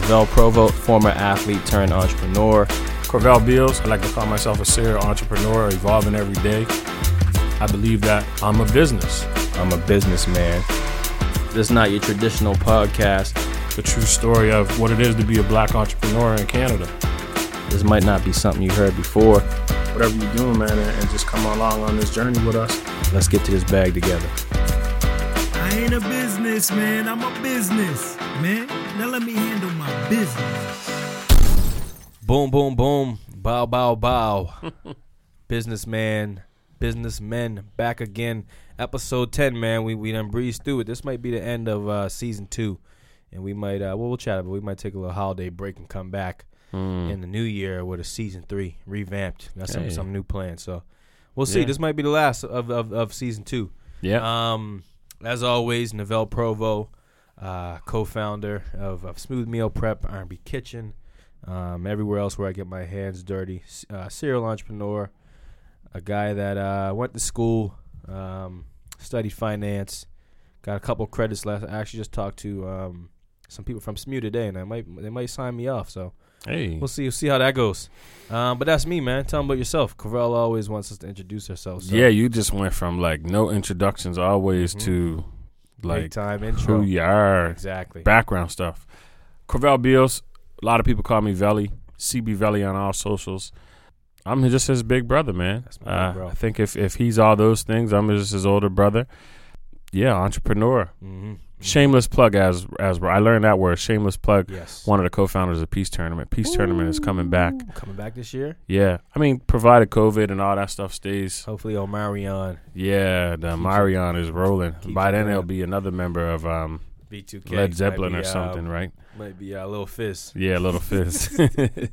Novell Provo, former athlete turned entrepreneur. Corvell Beals. I like to call myself a serial entrepreneur, evolving every day. I believe that I'm a business. I'm a businessman. This is not your traditional podcast. The true story of what it is to be a black entrepreneur in Canada. This might not be something you heard before. Whatever you're doing, man, and and just come along on this journey with us. Let's get to this bag together. I ain't a businessman, I'm a business, man. Now let me handle my business. Boom, boom, boom. Bow, bow, bow. Businessman, businessmen, back again. Episode 10, man. We we done breezed through it. This might be the end of uh, season two. And we might, uh, well, we'll chat about it. We might take a little holiday break and come back in the new year with a season three revamped. Got some, Hey. some new plans. So we'll see. Yeah. This might be the last of, of, of season two. Yeah. Um, as always, Novell Provo, uh, co-founder of, of Smooth Meal Prep, R&B Kitchen, um, everywhere else where I get my hands dirty. Uh, serial entrepreneur, a guy that uh, went to school, um, studied finance, got a couple credits last. I actually just talked to um, some people from SMU today, and I might they might sign me off. So hey. we'll see. We'll see how that goes. Um, but that's me, man. Tell them about yourself. Corell always wants us to introduce ourselves. So Yeah, you just went from like no introductions always Mhm. to big like time intro. who you are, Exactly. background stuff. Corvell Beals. A lot of people call me Velly. CB Velly on all socials. I'm just his big brother, man. That's my Uh, bro. I think if if he's all those things, I'm just his older brother. Yeah, entrepreneur. Mm-hmm. Shameless plug, as as I learned that word. Shameless plug. Yes. One of the co-founders of Peace Tournament. Peace Tournament is coming back. Coming back this year. Yeah, I mean, provided COVID and all that stuff stays. Hopefully, Omarion Yeah, the Keeps Marion is rolling. By then, there'll be another member of um, B2K Led Zeppelin might or something, uh, right? Might be a little fizz. Yeah, a little fizz.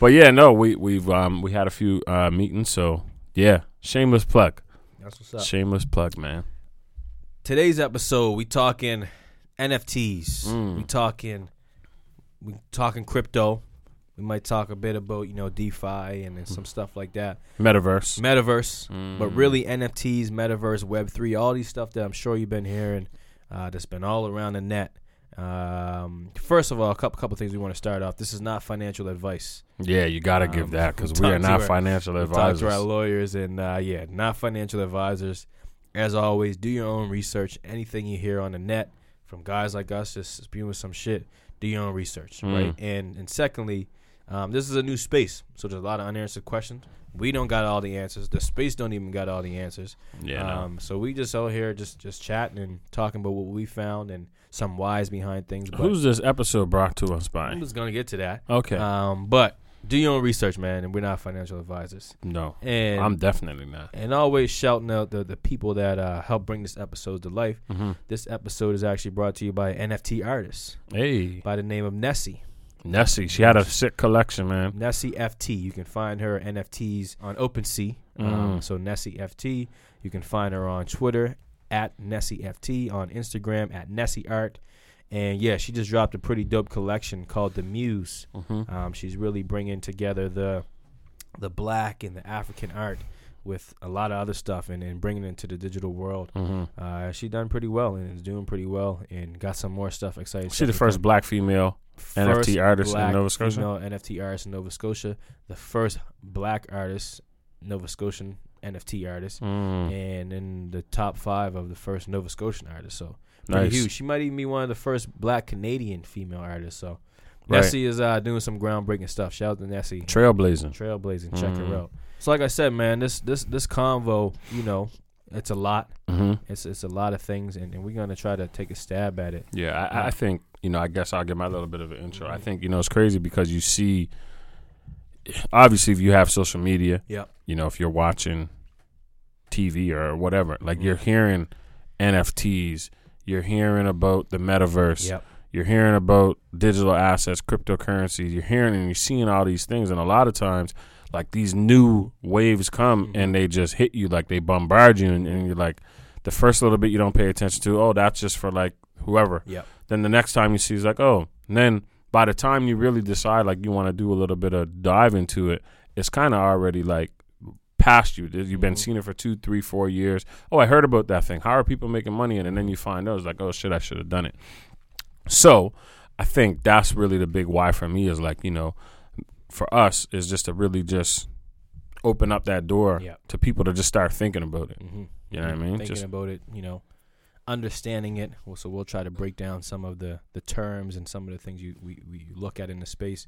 but yeah, no, we we've um we had a few uh meetings, so yeah, shameless plug, That's what's up. shameless plug, man. Today's episode, we talking NFTs. Mm. We talking, we talking crypto. We might talk a bit about you know DeFi and, then some stuff like that. Metaverse. Metaverse, but Mm. really NFTs, Metaverse, Web three, all these stuff that I'm sure you've been hearing. Uh, that's been all around the net. Um, first of all, a couple couple things we want to start off. This is not financial advice. Yeah, you got to Um, give that because we we are not our- financial We talk to our lawyers and uh, yeah, not financial advisors. As always, do your own research. Anything you hear on the net from guys like us just spewing some shit, do your own research, Mm. right? And and secondly, um, this is a new space, so there's a lot of unanswered questions. We don't got all the answers. The space don't even got all the answers. Yeah, no. Um, so we just out here just just chatting and talking about what we found and some whys behind things. But Who's this episode brought to us by? I'm just gonna get to that. Okay, Um, but do your own research, man. And we're not financial advisors. no, And I'm definitely not. and always shouting out the, the people that uh, help bring this episode to life. hmm This episode is actually brought to you by NFT artist Hey, by the name of Nessie. Nessie, she had a sick collection, man. Nessie FT. You can find her NFTs on OpenSea. Um, Mm. so Nessie FT. You can find her on Twitter at Nessie FT, on Instagram at Nessie Art. And yeah, she just dropped a pretty dope collection called The Muse. hmm Um, she's really bringing together the the black and the African art with a lot of other stuff and, and bringing it into the digital world. hmm Uh, she done pretty well and is doing pretty well and got some more stuff exciting. She's the first black female. First NFT artist in Nova Scotia? female NFT artist in Nova Scotia. The first black artist, Nova Scotian NFT artist, Mm, and in the top five of the first Nova Scotian artists. So pretty nice. huge. She might even be one of the first black Canadian female artists. So Right. Nessie is uh, doing some groundbreaking stuff. Shout out to Nessie. Trailblazing. Trailblazing. Check Mhm. her out. So like I said, man, this this this convo, you know, it's a lot. hmm It's it's a lot of things, and, and we're gonna try to take a stab at it. Yeah, I. I think you know. I guess I'll give my little bit of an intro. I Mhm. think you know it's crazy because you see, obviously, if you have social media, Yep. you know, if you're watching TV or whatever, like Mhm. you're hearing NFTs, you're hearing about the metaverse, Yep. you're hearing about digital assets, cryptocurrencies, you're hearing and you're seeing all these things, and a lot of times, like these new waves come Mhm. and they just hit you, like they bombard you, and, and you're like, the first little bit you don't pay attention to, oh, that's just for like whoever. Yep. Then the next time you see, it's like, oh, and then by the time you really decide, like you want to do a little bit of dive into it, it's kind of already like past you. You've been Mhm. seeing it for two, three, four years. Oh, I heard about that thing. How are people making money? in it? And then you find out, it's like, oh shit, I should have done it. So, I think that's really the big why for me is like you know, for us is just to really just open up that door Yeah. to people to just start thinking about it. Mm-hmm. You know what I mean? Thinking Just- about it, you know, understanding it. Well, so we'll try to break down some of the the terms and some of the things you we, we look at in the space.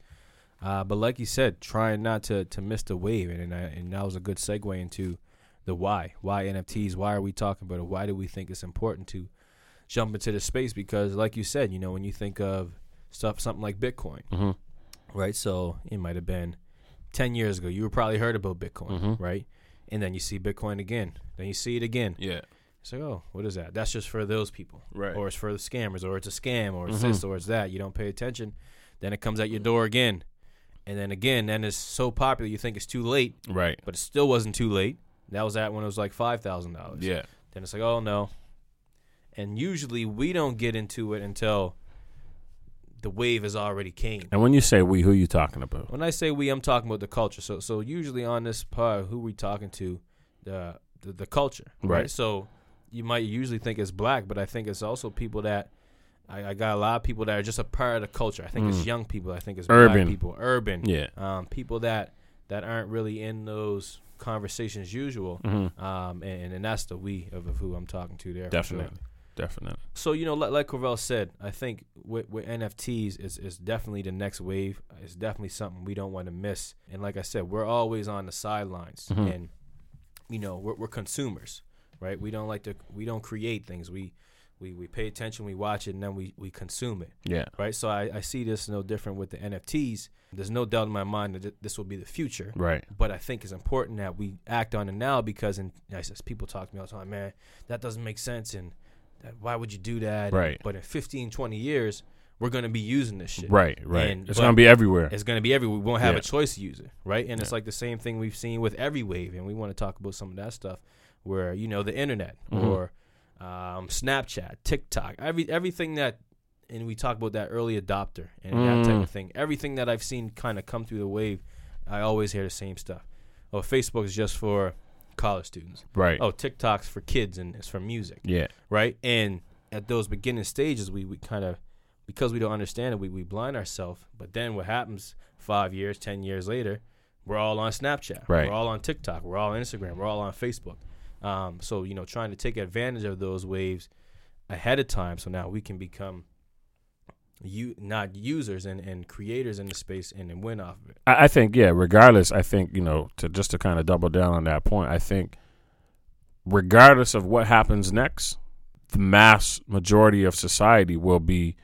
Uh, but like you said, trying not to to miss the wave, and and, I, and that was a good segue into the why. Why NFTs? Why are we talking about it? Why do we think it's important to jump into the space? Because, like you said, you know, when you think of stuff, something like Bitcoin, hmm right? So it might have been 10 years ago. You were probably heard about Bitcoin, Mhm. right? And then you see Bitcoin again. Then you see it again. Yeah. It's like, oh, what is that? That's just for those people. Right. Or it's for the scammers, or it's a scam, or it's Mhm. this, or it's that. You don't pay attention. Then it comes at your door again. And then again, then it's so popular you think it's too late, Right. but it still wasn't too late. That was at when it was like $5,000. Yeah. Then it's like, oh no. And usually we don't get into it until the wave has already came. And when you say we, who are you talking about? When I say we, I'm talking about the culture. So, so usually on this pod, who are we talking to, the the, the culture, right? Right. So, you might usually think it's black, but I think it's also people that I, I got a lot of people that are just a part of the culture. I think it's Mm. young people. I think it's Urban. black people, urban, Yeah. um, people that that aren't really in those conversations usual. hmm Um, and, and that's the we of, of who I'm talking to there. for sure. Definitely. Definitely. So you know, like, like Corvell said, I think with, with NFTs is is definitely the next wave. It's definitely something we don't want to miss. And like I said, we're always on the sidelines, Mhm. and you know, we're, we're consumers, right? We don't like to we don't create things. We we, we pay attention, we watch it, and then we, we consume it, Yeah. right? So I, I see this no different with the NFTs. There's no doubt in my mind that th- this will be the future Right. but I think it's important that we act on it now because, and as people talk to me all the time, man, that doesn't make sense, and that, why would you do that? And- Right. but in 15, 20 years, we're gonna be using this shit. Right. Right. And- it's gonna be everywhere. It's gonna be everywhere. We won't have Yeah. a choice to use it, right? And it's like the same thing we've seen with every wave, and we want to talk about some of that stuff, where you know the internet Mhm. or um, Snapchat, TikTok, every everything that, and we talk about that early adopter and that type Mm. of thing. Everything that I've seen kind of come through the wave, I always hear the same stuff. Oh, Facebook is just for college students. Right. Oh, TikTok's for kids and it's for music, Yeah. right? And at those beginning stages, we, we kind of, because we don't understand it, we, we blind ourselves. But then what happens five years, 10 years later, we're all on Snapchat. Right. We're all on TikTok. We're all on Instagram. We're all on Facebook. Um, so, you know, trying to take advantage of those waves ahead of time so now we can become you not users and, and creators in the space and, and win off of it. I, I think yeah. Regardless, I think you know to just to kind of double down on that point. I think regardless of what happens next, the mass majority of society will be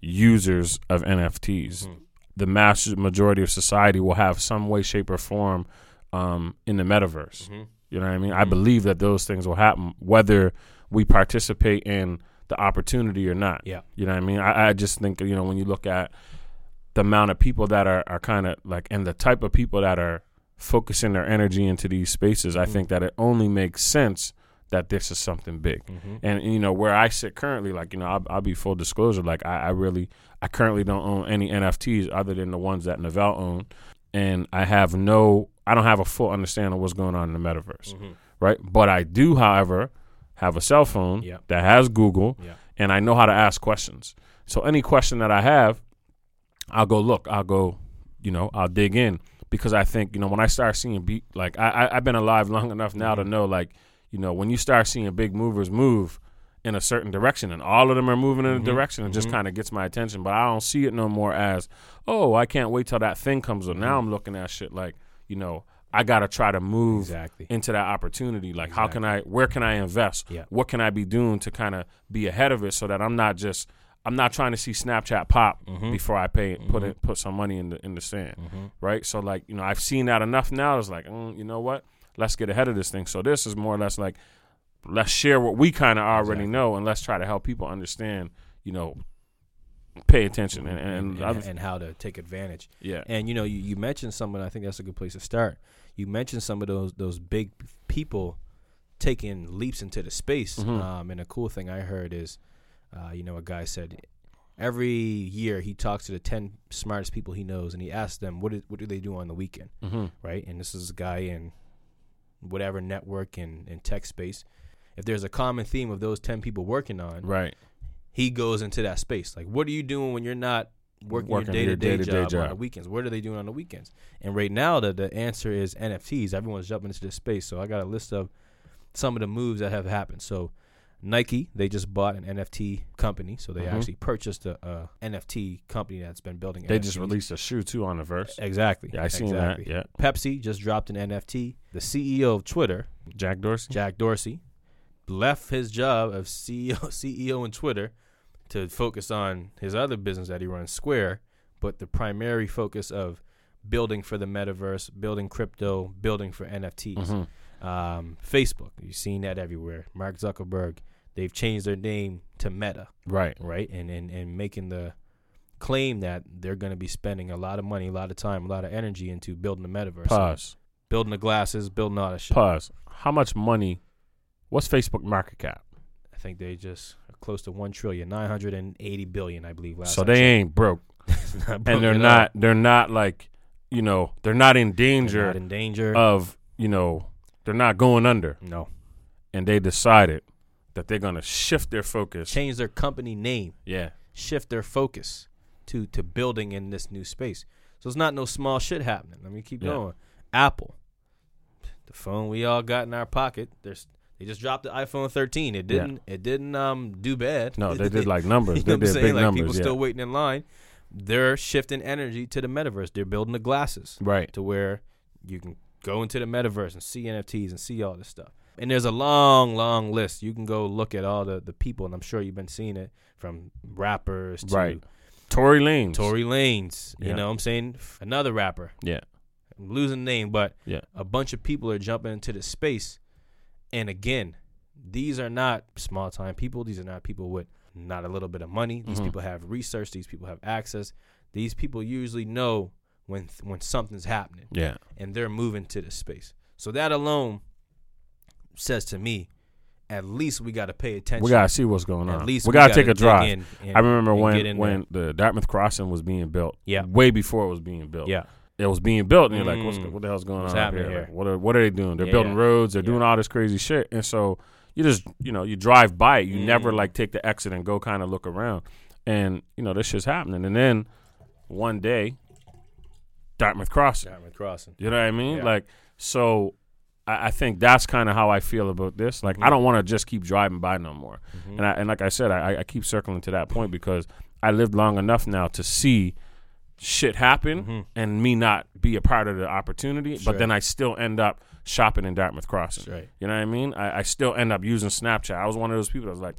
users of NFTs. Mhm. The mass majority of society will have some way, shape, or form um, in the metaverse. Mm-hmm. You know what I mean? I Mhm. believe that those things will happen, whether we participate in the opportunity or not. Yeah. You know what I mean? I, I just think, you know, when you look at the amount of people that are, are kind of like, and the type of people that are focusing their energy into these spaces, I Mhm. think that it only makes sense that this is something big. Mm-hmm. And, you know, where I sit currently, like, you know, I'll, I'll be full disclosure. Like, I, I really, I currently don't own any NFTs other than the ones that Novell own. And I have no, I don't have a full understanding of what's going on in the metaverse Mm-hmm. right? But I do, however, have a cell phone Yeah. that has Google, Yeah. and I know how to ask questions. So any question that I have, I'll go look. I'll go, you know, I'll dig in because I think you know when I start seeing beat like I, I I've been alive long enough now to Mhm. know like you know when you start seeing big movers move in a certain direction and all of them are moving in a Mhm. direction it just Mhm. kind of gets my attention but i don't see it no more as oh i can't wait till that thing comes up now Mhm. i'm looking at shit like you know i gotta try to move Exactly. into that opportunity. Like, how can I, where can I invest? Yeah. What can I be doing to kind of be ahead of it so that I'm not just, I'm not trying to see Snapchat pop Mhm. before I pay, put Mhm. it, put some money in the in the sand, Mm-hmm. right? So like, you know, I've seen that enough now. It's like, mm, you know what? Let's get ahead of this thing. So this is more or less like, let's share what we kind of already Exactly. know, and let's try to help people understand. You know, pay attention and and, and, and, how to take advantage. yeah, And you know, you, you mentioned something. I think that's a good place to start. You mentioned some of those those big people taking leaps into the space. Mhm. Um, and a cool thing I heard is, uh, you know, a guy said every year he talks to the ten smartest people he knows, and he asks them what is, what do they do on the weekend, hmm right? And this is a guy in whatever network and, and tech space. If there's a common theme of those ten people working on, right, he goes into that space. Like, what are you doing when you're not working, Working your your day to day day-to-day job, on job. the weekends? What are they doing on the weekends? And right now, the the answer is NFTs. Everyone's jumping into this space. So I got a list of some of the moves that have happened. So Nike, they just bought an NFT company. So they Mhm. actually purchased a, a NFT company that's been building. They just released a shoe too on the verse. exactly. Yeah, I seen exactly. that. Yeah, Pepsi just dropped an NFT. The CEO of Twitter, Jack Dorsey. Jack Dorsey, left his job of CEO CEO in Twitter to focus on his other business that he runs, Square. But the primary focus of building for the metaverse, building crypto, building for NFTs. Mhm. Um, Facebook, you've seen that everywhere. Mark Zuckerberg, they've changed their name to Meta, Right. right? And and, and making the claim that they're going to be spending a lot of money, a lot of time, a lot of energy into building the metaverse, Pause. building the glasses, building all that shit. Pause. How much money? What's Facebook market cap? I think they just are close to one trillion, nine hundred and eighty billion, I believe. Last so they ain't broke. And they're not. They're not like, you know, they're not in all. They're danger not in danger. of, you know, they're not going under. no, And they decided that they're gonna shift their focus. change their company name, Yeah. shift their focus to to building in this new space. So it's not no small shit happening. Let me keep Yeah. going. Apple, the phone we all got in our pocket. There's they just dropped the iPhone 13. It didn't it didn't um do bad. No, they did like numbers. You they know what did big like numbers. people yeah. still waiting in line. They're shifting energy to the metaverse. They're building the glasses right. to where you can go into the metaverse and see NFTs and see all this stuff. And there's a long, long list. You can go look at all the, the people, and I'm sure you've been seeing it from rappers to Right. Tory Lanez. Tory Lanez. You Yeah. know what I'm saying? Another rapper. Yeah. I'm losing the name, but Yeah. a bunch of people are jumping into the space. And again, these are not small time people. These are not people with not a little bit of money. These Mhm. people have research. These people have access. These people usually know when when something's happening Yeah. and they're moving to the space. So that alone says to me, at least we got to pay attention. We gotta see what's going on. At least we, gotta, take a drive. in and- I remember when when the Dartmouth Crossing was being built. Yeah. Way before it was being built. yeah, It was being built, and you're like, what's, Mm. what the hell's going What's on happening here? here? Like, what are what are they doing? They're Yeah. building roads. They're doing all this crazy shit, and so you just you know you drive by it. You never Mm. like take the exit and go kind of look around, and you know this shit's happening. And then one day, Dartmouth Crossing. Dartmouth Crossing. You know what I mean? Yeah. Like, so I, I think that's kind of how I feel about this. Like, I Mhm. don't want to just keep driving by no more. Mhm. And I, and like I said, I, I keep circling to that point because I lived long enough now to see shit happen Mhm. and me not be a part of the opportunity. But then. I still end up shopping in Dartmouth Crossing. Right. You know what I mean? I, I still end up using Snapchat. I was one of those people that was like,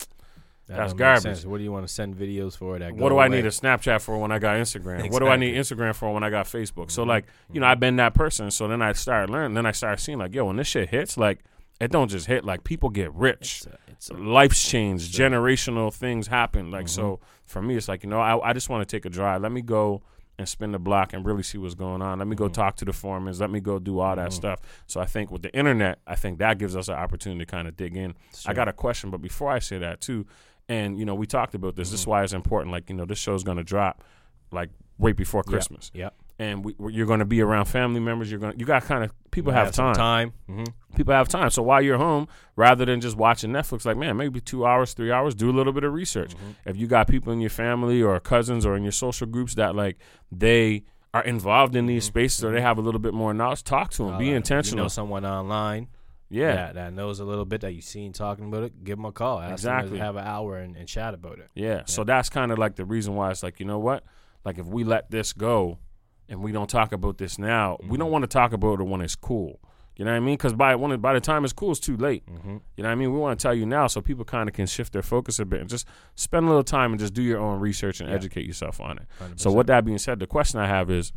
That That's garbage. What do you want to send videos for? That what do I need a Snapchat for when I got Instagram? What do I need Instagram for when I got Facebook? So Mhm. like, you know, I've been that person. So then I started learning. Then I started seeing like, yo, when this shit hits, like, it don't just hit. Like, people get rich. It's a, it's a, Life's change. Generational things happen. Like, Mhm. so for me, it's like, you know, I, I just want to take a drive. Let me go and spin the block and really see what's going on. Let me go Mhm. talk to the foremen. Let me go do all that Mhm. stuff. So I think with the internet, I think that gives us an opportunity to kind of dig in. I got a question, but before I say that too, and you know, we talked about this. This is Mhm. why it's important. Like, you know, this show's gonna drop like right before Christmas, Yep. And we, you're gonna be around family members. You're gonna, you got kind of people You have, some time. time. hmm People have time. So while you're home, rather than just watching Netflix, like man, maybe two hours, three hours, do a little bit of research. Mm-hmm. If you got people in your family or cousins or in your social groups that like they are involved in these Mhm. spaces or they have a little bit more knowledge, talk to them. Be You intentional. know someone online yeah. that, that knows a little bit that you've seen talking about it. Give them a call. Ask Exactly. them to have an hour and, and chat about it. Yeah. So that's kind of like the reason why it's like, you know what? Like if we let this go and we don't talk about this now, we don't Mhm. want to talk about it when it's cool. You know what I mean? Because by when by the time it's cool, it's too late. Mm-hmm. You know what I mean? We want to tell you now so people kind of can shift their focus a bit and just spend a little time and just do your own research and Yeah. educate yourself on it. So with that being said, the question I have is,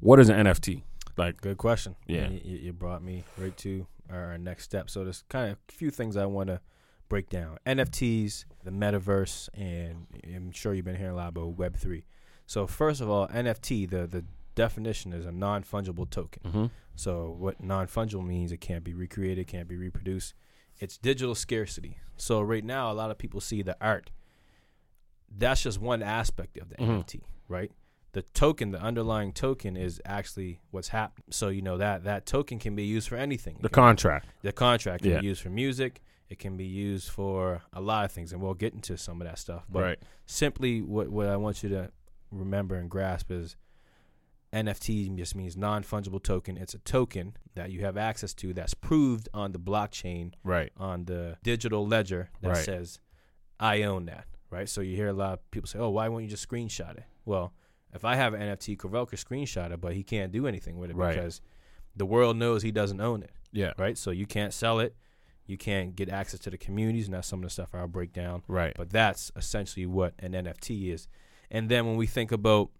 what is an NFT? Like, Good question. Yeah. You, you brought me right to our next step. So there's kind of a few things I want to break down: NFTs, the metaverse, and I'm sure you've been hearing a lot about Web three. So first of all, NFT, the the definition is a non fungible token. mm-hmm. So what non fungible means? It can't be recreated, can't be reproduced. It's digital scarcity. So right now, a lot of people see the art. That's just one aspect of the Mhm. NFT, right? The token, the underlying token, is actually what's happening. So you know that that token can be used for anything. It the contract. the contract can Yeah. be used for music. It can be used for a lot of things, and we'll get into some of that stuff. But right. simply, what what I want you to remember and grasp is NFT just means non fungible token. It's a token that you have access to that's proved on the blockchain Right. on the digital ledger that Right. says I own that, right? So you hear a lot of people say, "Oh, why won't you just screenshot it?" Well, if I have an NFT, Corvell could screenshot it, but he can't do anything with it Right. because the world knows he doesn't own it, Yeah. right? So you can't sell it, you can't get access to the communities, and that's some of the stuff I'll break down. Right. But that's essentially what an NFT is. And then when we think about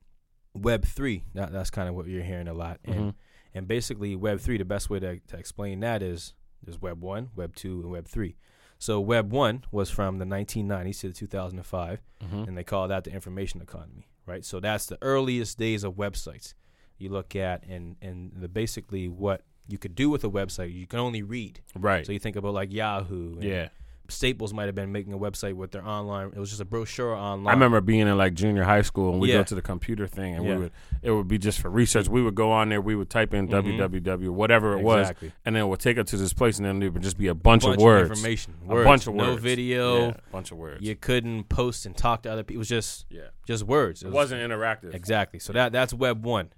Web three, that, that's kind of what you're hearing a lot. And Mhm. and basically Web three, the best way to, to explain that is there's Web one, Web two, and Web three. So Web one was from the 1990s to the 2005, Mhm. and they call that the information economy, right? So that's the earliest days of websites. You look at and and the basically what you could do with a website, you can only read. Right. So you think about like Yahoo, and yeah. Staples might have been making a website with their online. It was just a brochure online. I remember being in like junior high school and we Yeah. go to the computer thing and Yeah. we would it would be just for research. We would go on there, we would type in Mhm. www whatever it was, and then it would take us to this place and then it would just be a bunch, bunch of words. information, A bunch of words, no video. Yeah, a bunch of words. You couldn't post and talk to other people. It was just yeah. just words. It wasn't interactive. exactly. So that that's Web one,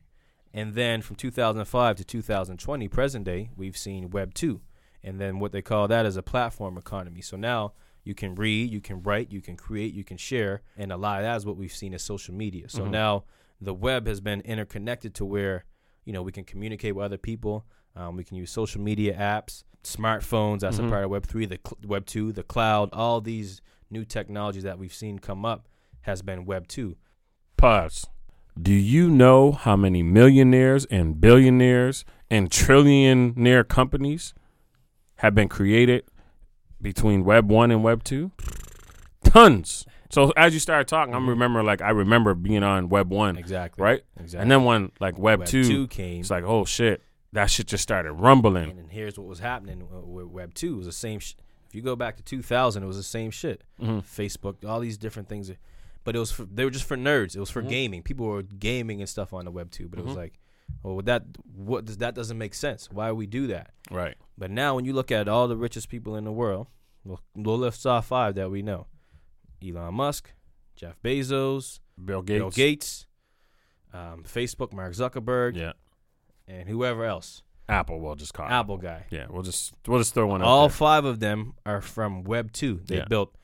and then from 2005 to 2020, present day, we've seen Web two, and then what they call that is a platform economy. So now you can read, you can write, you can create, you can share, and a lot of that is what we've seen as social media. So Mhm. now the web has been interconnected to where you know we can communicate with other people. Um, we can use social media apps, smartphones. That's Mhm. a part of Web three, the cl- Web two, the cloud. All these new technologies that we've seen come up has been Web two. Pause. Do you know how many millionaires and billionaires and trillionaire companies have been created between Web 1 and Web 2? Tons. So as you started talking, I'm Mhm. remember like I remember being on Web 1, Exactly. right? Exactly. And then when like Web, Web 2, two came. it's like, "Oh shit, that shit just started rumbling." And here's what was happening with Web two. It was the same. Sh- if you go back to 2000, it was the same shit. Mhm. Facebook, all these different things. But it was for, they were just for nerds. It was for Mhm. gaming. People were gaming and stuff on the Web two. But it was Mhm. like, well, that what does that doesn't make sense? Why we do that? Right. But now when you look at all the richest people in the world, we'll, we'll list off five that we know: Elon Musk, Jeff Bezos, Bill Gates. Bill Gates, um, Facebook, Mark Zuckerberg, Yeah. and whoever else. Apple we'll just call it. Apple guy. Yeah, we'll just we'll just throw one All five of them are from Web two. They Yeah. built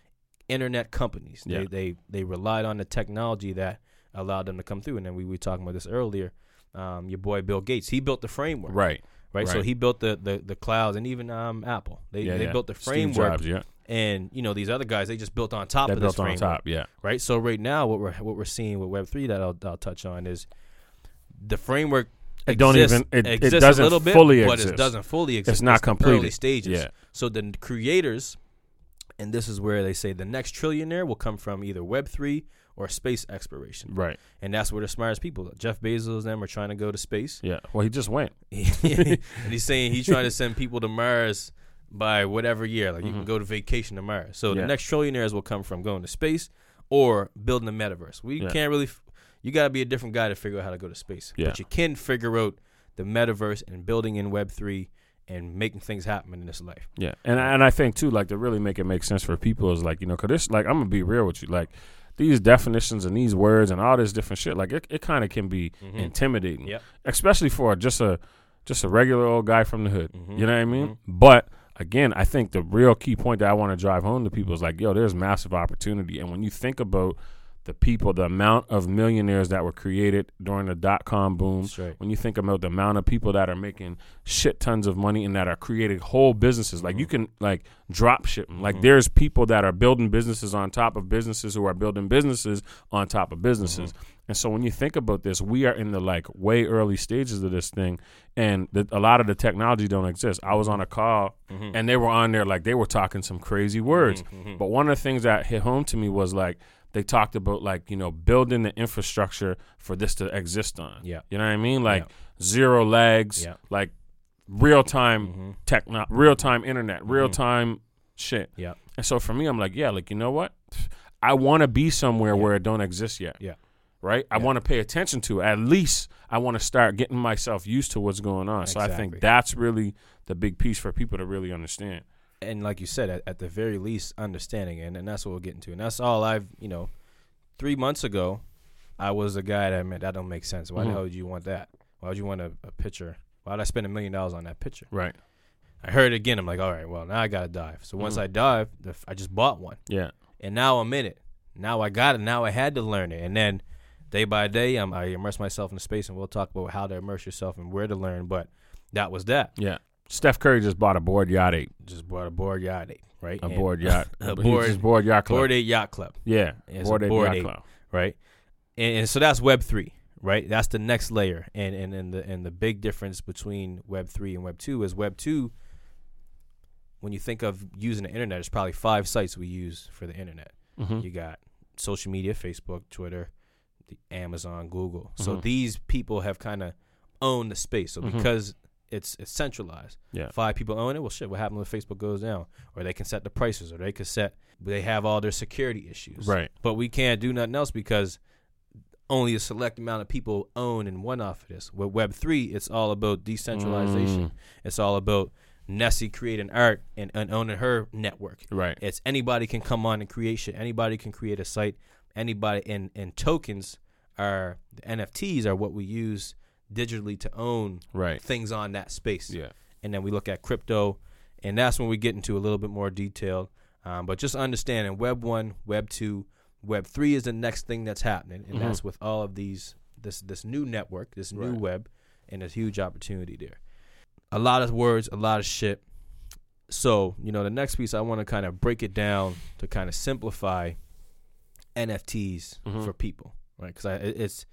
internet companies. Yeah. They, they they relied on the technology that allowed them to come through. And then we were talking about this earlier. Um, your boy Bill Gates, he built the framework, Right. right? So he built the, the the clouds, and even um, Apple. They yeah, they yeah. built the Steve framework, Jobs, yeah. and you know these other guys, they just built on top They of this built on top, yeah. right? So right now, what we're what we're seeing with Web three that I'll, I'll touch on is the framework. It don't exists- even- it- it doesn't a little bit, fully exist. but exist. it doesn't fully exist. It's not the Early stages. Yeah. So the creators, and this is where they say the next trillionaire will come from either Web three or space exploration, Right. and that's where the smartest people. Jeff Bezos and them are trying to go to space, Yeah. Well, he just went. and he's saying he's trying to send people to Mars by whatever year. Like you can Mhm. go to vacation to Mars. So Yeah. the next trillionaires will come from going to space or building a metaverse. We Yeah. can't really. F- you got to be a different guy to figure out how to go to space. Yeah. But you can figure out the metaverse and building in Web three and making things happen in this life. Yeah, and I- and I think too, like to really make it make sense for people is like you know, cause this like I'm gonna be real with you, like these definitions and these words and all this different shit, like it, it kind of can be Mhm. intimidating, Yep. especially for just a just a regular old guy from the hood. Mhm. You know what I mean? Mhm. But again, I think the real key point that I want to drive home to people is like, yo, there's massive opportunity, and when you think about the people, the amount of millionaires that were created during the dot com boom, right. when you think about the amount of people that are making shit tons of money and that are creating whole businesses, like you can like drop ship 'em. Like Mhm. there's people that are building businesses on top of businesses who are building businesses on top of businesses. And so when you think about this, we are in the like way early stages of this thing, and the, a lot of the technology don't exist. I was on a call Mhm. and they were on there like they were talking some crazy words. Mhm. But one of the things that hit home to me was like they talked about like you know building the infrastructure for this to exist on. Yeah. You know what I mean? Like zero lags, Yeah. like real time Mhm. techno, real time internet, real Mhm. time shit. Yeah. And so for me, I'm like, yeah, like you know what? I want to be somewhere Yeah. where it don't exist yet. Yeah. Right. I want to pay attention to. it. At least I want to start getting myself used to what's going on. So I think that's really the big piece for people to really understand. And like you said, at, at the very least, understanding, and, and that's what we'll get into. And that's all I've, you know, three months ago, I was a guy that meant that don't make sense. Why Mhm. the hell would you want that? Why would you want a, a picture? Why would I spend a million dollars on that picture? Right. I heard it again. I'm like, all right, well, now I got to dive. So once Mhm. I dive, the, f- I just bought one. Yeah. And now I'm in it. Now I got it. Now I had to learn it. And then day by day, I'm, I immerse myself in the space, and we'll talk about how to immerse yourself and where to learn. But that was that. Yeah. Steph Curry just bought a bored yacht eight. Just bought a bored yacht, eight, right? A And- bored yacht. A bored- just bored yacht club. Bored eight yacht club. yeah. It's bored bored yacht eight. club. right? And, and so that's Web three, right? That's the next layer, and and and the and the big difference between Web three and Web two is Web two. When you think of using the internet, it's probably five sites we use for the internet. Mhm. You got social media, Facebook, Twitter, the Amazon, Google. So Mhm. these people have kind of owned the space. So Mhm. because it's it's centralized, Yeah. five people own it. Well, shit, what happens when Facebook goes down? Or they can set the prices, or they can set. They have all their security issues, Right. but we can't do nothing else because only a select amount of people own and won off of this. With Web three, it's all about decentralization. Mm. It's all about Nessie creating art and, and owning her network. Right. It's anybody can come on and create shit. Anybody can create a site. Anybody and and tokens are the NFTs are what we use digitally to own Right. things on that space Yeah. and then we look at crypto, and that's when we get into a little bit more detail. Um, but just understanding Web one, Web two, Web three is the next thing that's happening, and Mhm. that's with all of these this this new network, this new Right. web, and there's huge opportunity there. A lot of words, a lot of shit. So you know, the next piece I want to kind of break it down to kind of simplify NFTs Mhm. for people, right? Because it's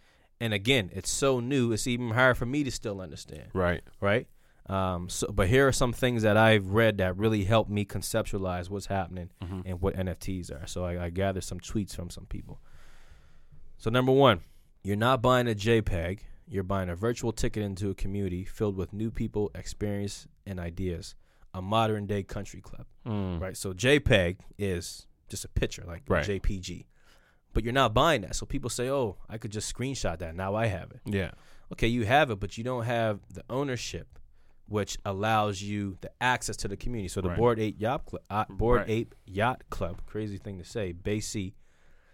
and again, it's so new, it's even hard for me to still understand Right. right? Um, so, but here are some things that I've read that really helped me conceptualize what's happening Mhm. and what NFTs are. So I, I gathered some tweets from some people. So number one, you're not buying a JPEG. You're buying a virtual ticket into a community filled with new people, experience, and ideas. A modern day country club, Mm. right? So JPEG is just a picture, like Right. JPG. But you're not buying that. So people say, "Oh, I could just screenshot that. Now I have it." Yeah. okay, you have it, but you don't have the ownership, which allows you the access to the community. So the Right. Bored Ape Yacht Club, uh, Bored Right. Ape Yacht Club, crazy thing to say. C,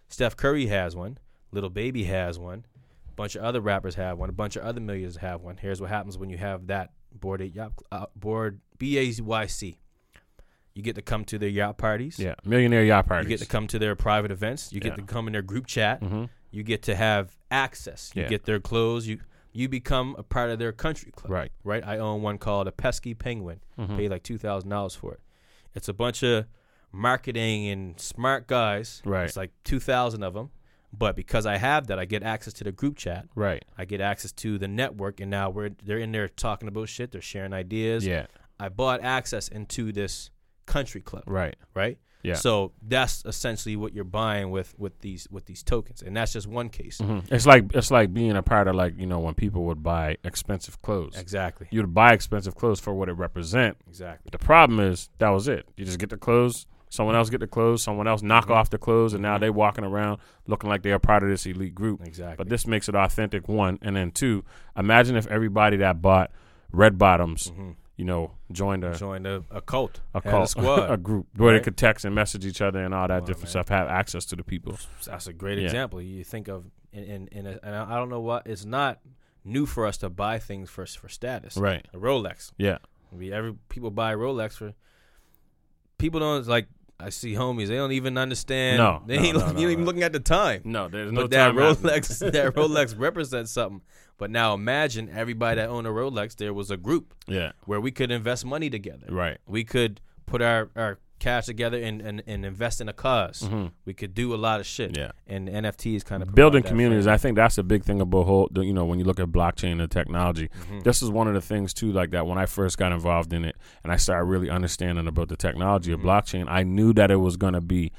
Steph Curry has one, Lil Baby has one, a bunch of other rappers have one, a bunch of other millionaires have one. Here's what happens when you have that Bored Ape Yacht uh, Bored B A Y C. You get to come to their yacht parties. Yeah. Millionaire yacht parties. You get to come to their private events. You get Yeah. to come in their group chat hmm you get to have access. You Yeah. get their clothes. You you become a part of their country club. Right. Right. I own one called a Pesky Penguin. Mhm. Paid like two thousand dollars for it. It's a bunch of marketing and smart guys. Right. It's like two thousand of them. But because I have that, I get access to the group chat. Right. I get access to the network, and now we're they're in there talking about shit. They're sharing ideas. Yeah. I bought access into this country club. Right. Right. Yeah. So that's essentially what you're buying with with these with these tokens, and that's just one case. hmm It's like it's like being a part of like you know when people would buy expensive clothes. Exactly. You'd buy expensive clothes for what it represent. Exactly. The problem is that was it. You just get the clothes. Someone else get the clothes. Someone else knock Mhm. off the clothes, and now Mhm. they walking around looking like they're part of this elite group. Exactly. But this makes it authentic. One, and then two. Imagine if everybody that bought red bottoms, Mhm. You know, joined a joined a, a cult, a cult, a squad. a group where they could text and message each other and all that Come different stuff. Have access to the people. That's a great Yeah. example. You think of, and and, and, uh, and I don't know what. It's not new for us to buy things for for status. Right. A Rolex. Yeah. We every people buy Rolex for. People don't like. I see homies. They don't even understand. No, they no, ain't no, no, even looking at the time. No, there's no but that. Rolex, that Rolex represents something. But now imagine everybody that owned a Rolex. There was a group Yeah. where we could invest money together. Right. We could put our, our cash together and, and, and invest in a because Mhm. We could do a lot of shit. Yeah. And NFTs kind of Building communities. I think that's a big thing about whole. You know, when you look at blockchain and technology, Mm-hmm. this is one of the things too. Like that when I first got involved in it, and I started really understanding about the technology of blockchain, I knew that it was going to be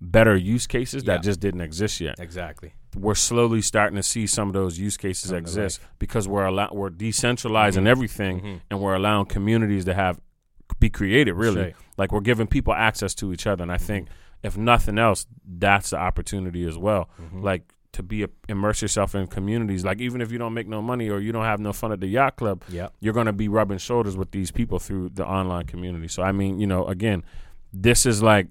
better use cases Yeah. that just didn't exist yet. Exactly. We're slowly starting to see some of those use cases exist because we're allow- we're decentralizing Mhm. everything Mhm. and we're allowing communities to have be created. Really, Right. like we're giving people access to each other, and I think if nothing else, that's the opportunity as well. Mhm. Like to be a, immerse yourself in communities. Like even if you don't make no money or you don't have no fun at the yacht club, Yep. you're going to be rubbing shoulders with these people through the online community. So I mean, you know, again, this is like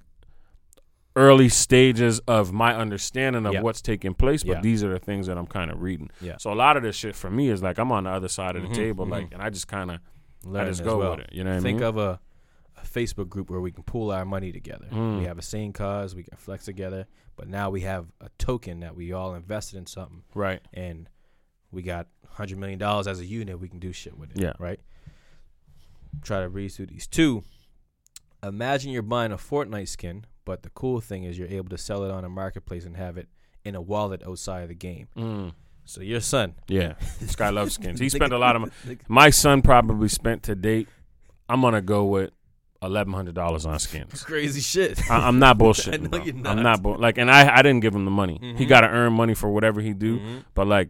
early stages of my understanding of Yeah. what's taking place, but Yeah. these are the things that I'm kind of reading. Yeah. So a lot of this shit for me is like I'm on the other side of the Mhm, table, mhm. like, and I just kind of I Learn just go well. with it. You know what I Think mean? of a, a Facebook group where we can pool our money together. Mm. We have a same cause, we can flex together, but now we have a token that we all invested in something, right. and we got hundred million dollars as a unit. We can do shit with it. Yeah. Right. Try to read through these. Two. Imagine you're buying a Fortnite skin, but the cool thing is you're able to sell it on a marketplace and have it in a wallet outside of the game. Mm. So your son, Yeah. This guy loves skins. He spent a lot of money. My son probably spent to date. I'm gonna go with eleven hundred dollars on skins. It's crazy shit. I, I'm not bullshitting. I know bro. you're I'm not. not bull- like, and I I didn't give him the money. He Mhm. got to earn money for whatever he do. Mhm. But like,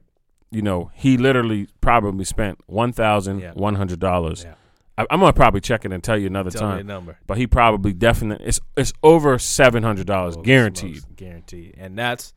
you know, he literally probably spent one thousand one hundred dollars. Yeah. I, I'm gonna probably check it and tell you another Tell me time. number. But he probably definitely it's it's over seven hundred dollars guaranteed. smokes, guaranteed. And that's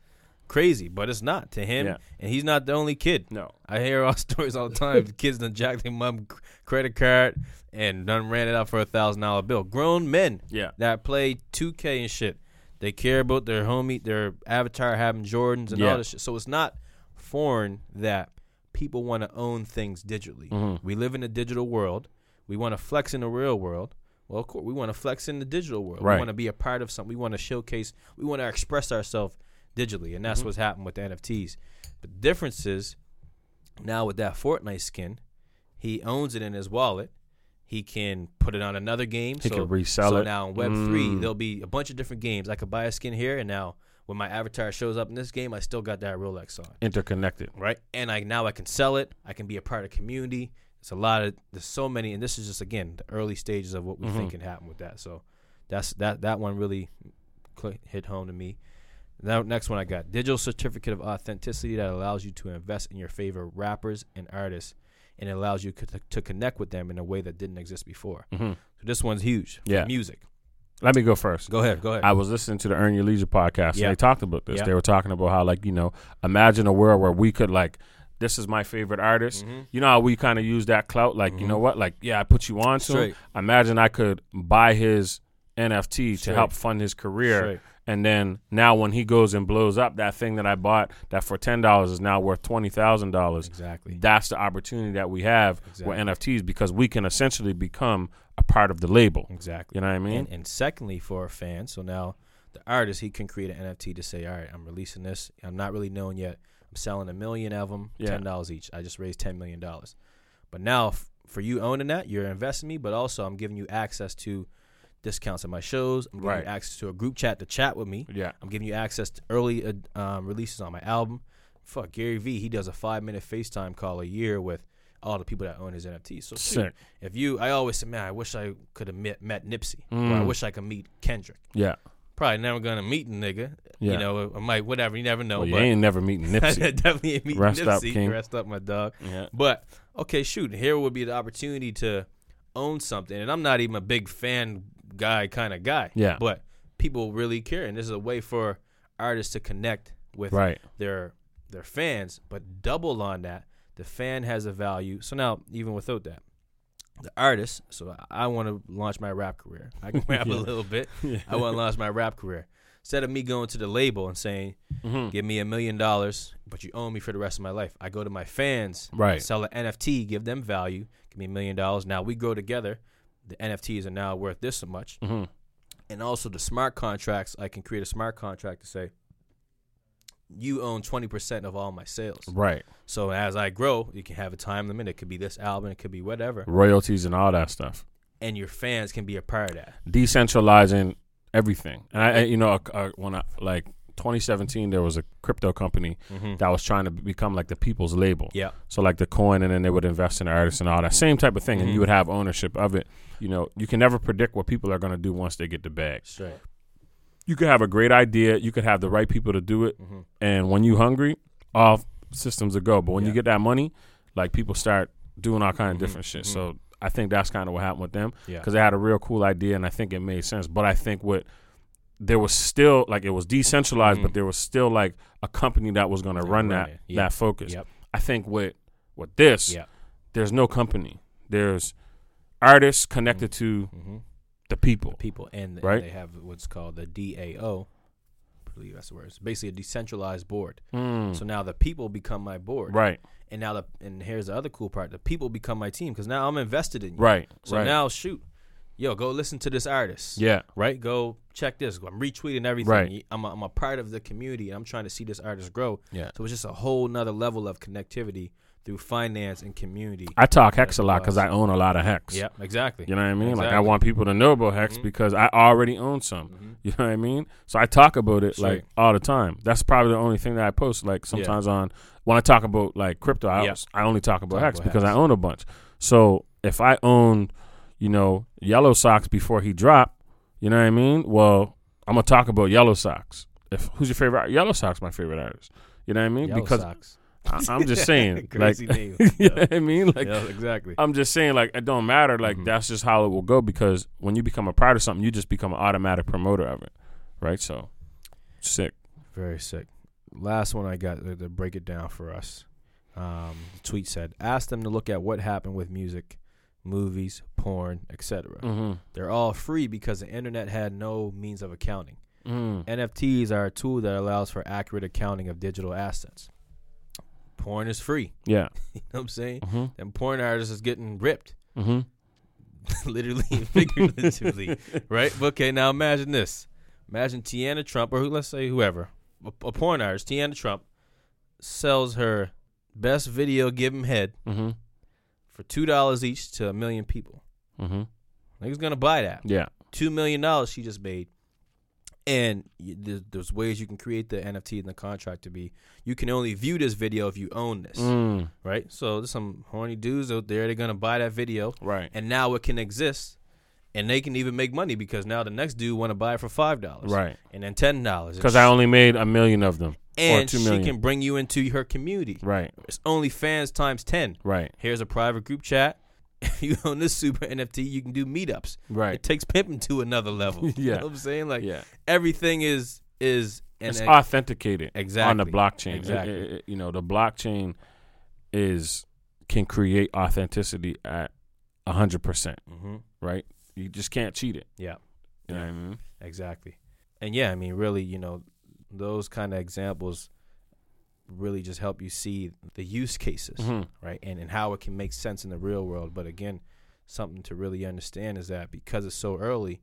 crazy, but it's not to him. Yeah. And he's not the only kid. No. I hear all stories all the time. the kids done jacked their mom c- credit card and done ran it out for a thousand dollar bill. Grown men Yeah. that play 2K and shit. They care about their homie, their avatar having Jordans and Yeah. all this shit. So it's not foreign that people want to own things digitally. Mhm. We live in a digital world. We want to flex in the real world. Well, of course, we want to flex in the digital world. Right. We want to be a part of something. We want to showcase. We want to express ourselves digitally, and that's Mhm. what's happened with the NFTs. But the difference is now with that Fortnite skin, he owns it in his wallet. He can put it on another game. He so, can resell so it. now in Web three, Mm. there'll be a bunch of different games. I could buy a skin here, and now when my avatar shows up in this game, I still got that Rolex on Interconnected. right? And I now I can sell it. I can be a part of community. It's a lot of there's so many, and this is just again the early stages of what we Mhm. think can happen with that. So that's that that one really hit home to me. Now next one I got digital certificate of authenticity that allows you to invest in your favorite rappers and artists, and it allows you co- to connect with them in a way that didn't exist before. hmm So this one's huge. Yeah. music. Let me go first. Go ahead. Go ahead. I was listening to the Earn Your Leisure podcast, Yeah. and they talked about this. Yeah. They were talking about how, like, you know, imagine a world where we could, like, this is my favorite artist. Mhm. You know how we kind of use that clout? Like, you Mhm. know what? Like, yeah, I put you on to him. Imagine I could buy his NFT Straight. to help fund his career. Straight. And then now when he goes and blows up, that thing that I bought that for $10 is now worth $20,000. Exactly. That's the opportunity that we have Exactly. with NFTs because we can essentially become a part of the label. Exactly. You know what I mean? And, and secondly, for a fan, so now the artist he can create an NFT to say, all right, I'm releasing this. I'm not really known yet. I'm selling a million of them, ten dollars each. I just raised ten million dollars. But now, f- for you owning that, you're investing me, but also I'm giving you access to discounts at my shows. I'm giving Right. you access to a group chat to chat with me. Yeah. I'm giving you access to early uh, um, releases on my album. Fuck Gary Vee, he does a five minute FaceTime call a year with all the people that own his NFTs. So shoot, if you, I always say, man, I wish I could have met, met Nipsey, or I Mm. wish I could meet Kendrick. Yeah. Probably never gonna meet a nigga. Yeah. You know, I might whatever. You never know. well, you but ain't never meeting Nipsey. definitely ain't meeting Rest Nipsey. up, King. Rest up, my dog. yeah. But okay, shoot, here would be the opportunity to own something, and I'm not even a big fan guy kind of guy. Yeah. But people really care, and this is a way for artists to connect with Right. their their fans. But double on that, the fan has a value. So now, even without that, the artist. So I, I want to launch my rap career. I can rap Yeah. a little bit. I want to launch my rap career. Instead of me going to the label and saying, hmm "Give me a million dollars, but you own me for the rest of my life," I go to my fans, Right. sell an NFT, give them value, give me a million dollars. Now we grow together. The NFTs are now worth this much, hmm and also the smart contracts. I can create a smart contract to say, "You own twenty percent of all my sales." Right. So as I grow, you can have a time limit. It could be this album, it could be whatever, Royalties and all that stuff. and your fans can be a part of that. Decentralizing everything. And I, I- you know, uh, when I like 2017, there was a crypto company Mm-hmm. that was trying to become like the people's label. Yeah. So like the coin, and then they would invest in artists and all that same type of thing, and Mhm. you would have ownership of it. You know, you can never predict what people are going to do once they get the bag. Straight. You could have a great idea, you could have the right people to do it, Mm-hmm. and when you hungry, all systems will go. But when you get that money, like people start doing all kind of Mhm, different shit. mhm. So I think that's kind of what happened with them Yeah. because they had a real cool idea, and I think it made sense. But I think with there was still like it was decentralized, Mhm. but there was still like a company that was going to run that. Yep. that focus. Yep. I think with with this, Yep. there's no company. There's artists connected to Mm-hmm. the people. people, and, and Right. they have what's called the DAO. I believe that's the word. It's basically a decentralized board. Mm, So now the people become my board, right, and now the and here's the other cool part: the people become my team because now I'm invested in you. right, So right. now shoot, yo, go listen to this artist. yeah, Right, go check this. I'm retweeting everything. Right. I'm a, I'm a part of the community. and I'm trying to see this artist grow. yeah. So it's just a whole nother level of connectivity through finance and community. I talk hex a lot because I own a lot of hex. Yeah, exactly. You know what I mean? Like I want people to know about hex Mhm. because I already own some. Mhm. You know what I mean? So I talk about it Straight. like all the time. That's probably the only thing that I post. Like sometimes on when I talk about like crypto, I, Yeah. I only talk about Talk hex about because Hex. I own a bunch. So if I owned, you know, yellow socks before he dropped, you know what I mean? Well, I'm gonna talk about yellow socks. If who's your favorite? art- Yellow socks, my favorite artist. You know what I mean? Yellow because socks. I, I'm just saying, Crazy like, name. you know what I mean? Like, yeah, exactly. I'm just saying, like, it don't matter. Like, Mhm. that's just how it will go because when you become a part of something, you just become an automatic promoter of it, right? So, sick. Very sick. Last one I got to, to break it down for us. Um, the tweet said, "Ask them to look at what happened with music, movies, porn, etc. Mm-hmm. They're all free because the internet had no means of accounting. Mm. NFTs are a tool that allows for accurate accounting of digital assets. Porn is free. Yeah. You know what I'm saying? Mm-hmm. And porn artists is getting ripped, Mm-hmm. literally and figuratively, right? Okay, now imagine this. Imagine Tiana Trump, or who, let's say whoever, a, a porn artist, Tiana Trump, sells her best video, give him head, Mm-hmm. For two dollars each to a million people. Mm-hmm. Niggas gonna buy that. Yeah. Two million dollars she just made, and there's, there's ways you can create the NFT in the contract to be. You can only view this video if you own this, Mm. right? So there's some horny dudes out there. They're gonna buy that video, Right. and now it can exist, and they can even make money because now the next dude want to buy it for five dollars, Right. and then ten dollars. Because I only made a million of them. and she can bring you into her community. Right. It's OnlyFans times ten. Right. Here's a private group chat. If you own this super NFT, you can do meetups. Right? It takes pimping to another level. You Yeah. know what I'm saying? Like yeah. everything is is It's authenticated exactly on the blockchain. Exactly. it- it- you know, the blockchain is can create authenticity at hundred percent. Mhm. Right. You just can't cheat it. Yeah. You know what I mean? Exactly. And yeah, I mean, really, you know, those kind of examples really just help you see the use cases, Mhm. right? And and how it can make sense in the real world. But again, something to really understand is that because it's so early,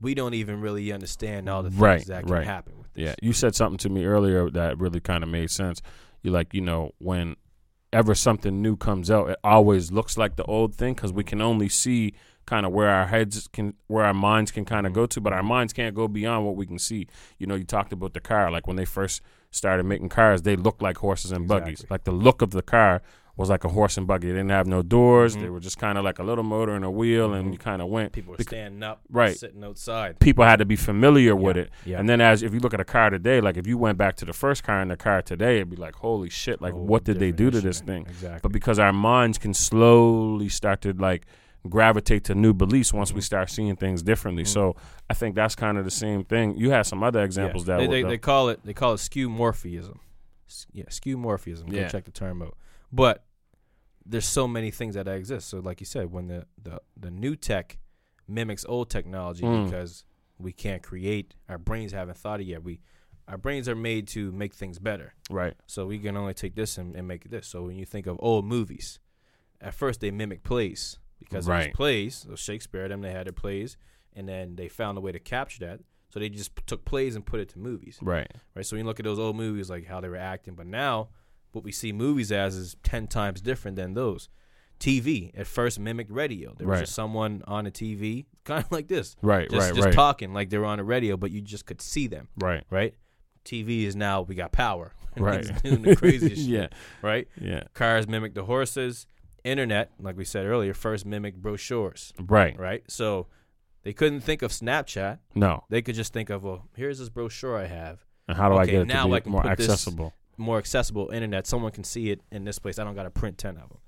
we don't even really understand all the things Right, that can right. happen with this. Yeah, you said something to me earlier that really kind of made sense. You're like, you know, whenever something new comes out, it always looks like the old thing because we can only see kind of where our heads can, where our minds can kind of go to, but our minds can't go beyond what we can see. You know, you talked about the car, like when they first started making cars, they looked like horses and buggies. Exactly. Like the look of the car was like a horse and buggy. They didn't have no doors. Mhm. They were just kind of like a little motor and a wheel, and Mhm. you kind of went. People Bec- standing up, Right. sitting outside. People had to be familiar with it. yeah. And then as if you look at a car today, like if you went back to the first car in the car today, it'd be like, holy shit, like Whole what did they do to this thing? Exactly. But because our minds can slowly start to like gravitate to new beliefs once we Mhm. start seeing things differently. Mhm. So I think that's kind of the same thing. You had some other examples Yeah. that they, they, they call it they call it skeuomorphism. Yeah, skeuomorphism. Go Yeah. check the term out. But there's so many things that exist. So like you said, when the the, the new tech mimics old technology Mm. because we can't create our brains haven't thought it yet. We our brains are made to make things better. right. So we can only take this and, and make it this. So when you think of old movies, at first they mimic plays because it Right. was plays. So Shakespeare, them they had their plays, and then they found a way to capture that. So they just took plays and put it to movies, Right. right? So when you look at those old movies, like how they were acting, but now what we see movies as is ten times different than those. TV at first mimicked radio. There was Right. just someone on a TV, kind of like this, Right. just right. just right. talking like they were on a radio, but you just could see them, right. right? TV is now we got power, Right. Doing the craziest shit yeah. right? Yeah. Cars mimic the horses. Internet, like we said earlier, first mimicked brochures, Right. right? So they couldn't think of Snapchat. No. They could just think of, well, here's this brochure I have. And how do I get it now to I be can more put this- accessible? More accessible internet. Someone can see it in this place. I don't got to print 10 of them.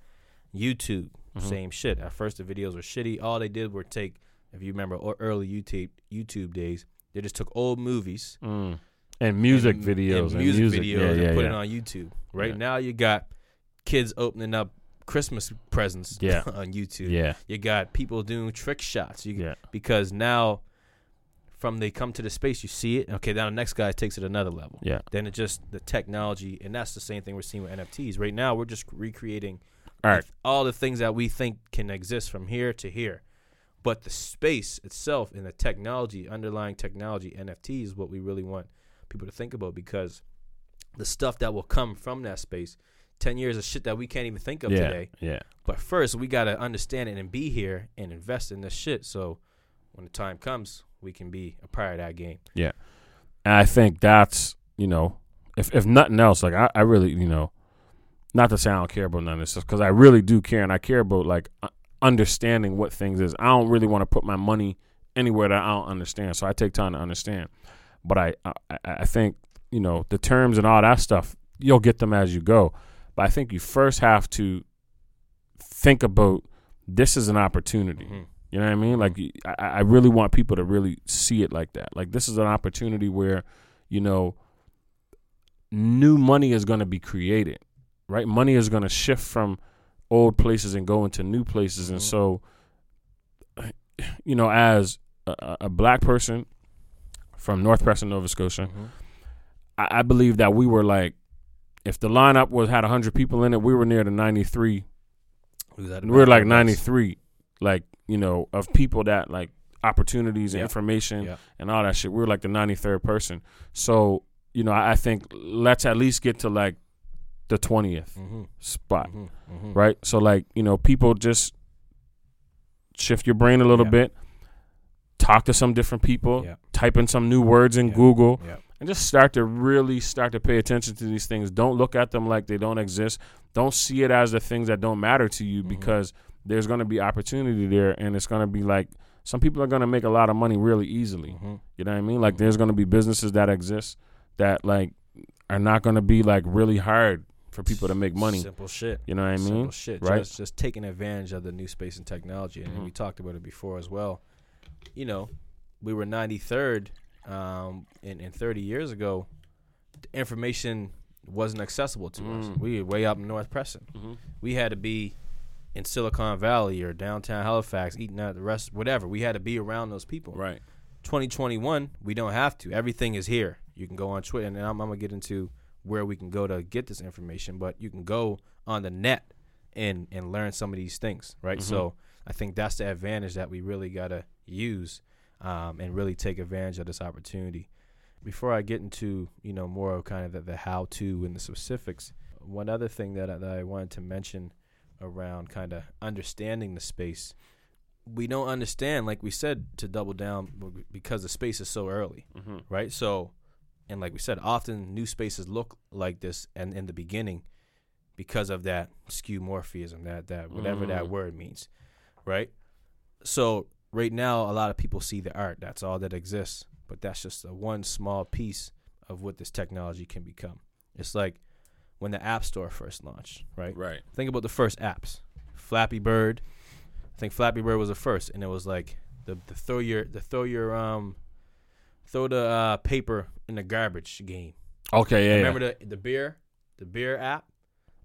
YouTube, Mhm. same shit. At first, the videos were shitty. All they did were take, if you remember early YouTube YouTube days, They just took old movies, Mm. And music and- videos and music, music. videos, yeah, and put yeah. it on YouTube. Right Yeah. now, you got kids opening up Christmas presents Yeah. on YouTube. Yeah, You got people doing trick shots. You, yeah, because now from they come to the space you see it okay now the next guy takes it another level yeah. then it just the technology and that's the same thing we're seeing with nfts right now we're just recreating Art. all the things that we think can exist from here to here but the space itself and the technology underlying technology nft is what we really want people to think about because the stuff that will come from that space 10 years of shit that we can't even think of yeah, today yeah. but first, we gotta understand it and be here and invest in this shit. So when the time comes, we can be a part of that game. Yeah. And I think that's you know, if if nothing else, like I, I really you know, not to say I don't care about none of this, stuff because I really do care, and I care about like understanding what things is. I don't really want to put my money anywhere that I don't understand, so I take time to understand. But I, I I think you know the terms and all that stuff, you'll get them as you go. But I think you first have to think about this is an opportunity. Mhm. You know what I mean? Like I really want people to really see it like that. Like this is an opportunity where, you know, new money is going to be created, right? Money is going to shift from old places and go into new places, and Mhm. so, you know, as a, a- black person from North Preston, Nova Scotia, Mhm. I, I believe that we were like, if the lineup was had hundred people in it, we were near the ninety three We was at we we're like American 93 like you know of people that like opportunities and Yeah. information Yeah. and all that shit we were like the 93rd person so you know I, I think let's at least get to like the 20th Mhm. spot Mhm. Mhm. right so like you know people just shift your brain a little Yeah. bit talk to some different people type in some new words in google. And just start to really start to pay attention to these things. Don't look at them like they don't exist. Don't see it as the things that don't matter to you Mhm. because there's going to be opportunity there and it's going to be like some people are going to make a lot of money really easily. Mhm. You know what I mean? Like Mhm. there's going to be businesses that exist that like are not going to be like really hard for people to make money. Simple shit. You know what I mean? Simple shit. Right? Just, just taking advantage of the new space and technology. And Mhm. we talked about it before as well. You know, we were 93rd, um, and, and 30 years ago, information wasn't accessible to us. Mm. We were way up in North Preston. Mhm. We had to be in Silicon Valley or downtown Halifax, eating at the rest, whatever. We had to be around those people. Right. 2021, we don't have to. Everything is here. You can go on Twitter, and I'm, I'm gonna get into where we can go to get this information. But you can go on the net and and learn some of these things, right? Mhm. So I think that's the advantage that we really gotta use um, and really take advantage of this opportunity. Before I get into you know more of kind of the, the how to and the specifics, one other thing that I, that I wanted to mention around kind of understanding the space we don't understand, like we said, to double down because the space is so early, Mm-hmm. right? So, and like we said, often new spaces look like this, and in the beginning, because of that skeuomorphism, that that whatever that Mm. word means, right? So right now, a lot of people see the art. That's all that exists, but that's just a one small piece of what this technology can become. It's like when the App Store first launched, right? Right. Think about the first apps. Flappy Bird. I think Flappy Bird was the first, and it was like the, the throw your the throw your um throw the uh, paper in the garbage game. Okay. Yeah. Remember yeah. the the beer the beer app.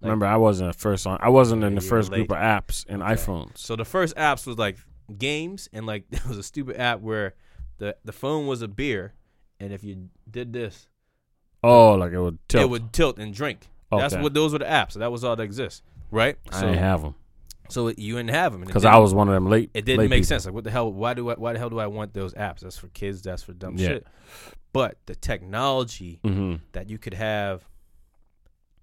Like- Remember, I wasn't the first on. I wasn't in the first were group of apps in Okay. iPhones. So the first apps was like games, and like there was a stupid app where the the phone was a beer, and if you did this, Oh, like it would tilt. it would tilt and drink. That's what those were the apps. That was all that exists, right? I so didn't have them so it, you didn't have them because I was one of them late. it didn't late make people. sense. Like, what the hell? Why do I, why the hell do I want those apps? That's for kids. That's for dumb Yeah. shit. But the technology Mm-hmm. that you could have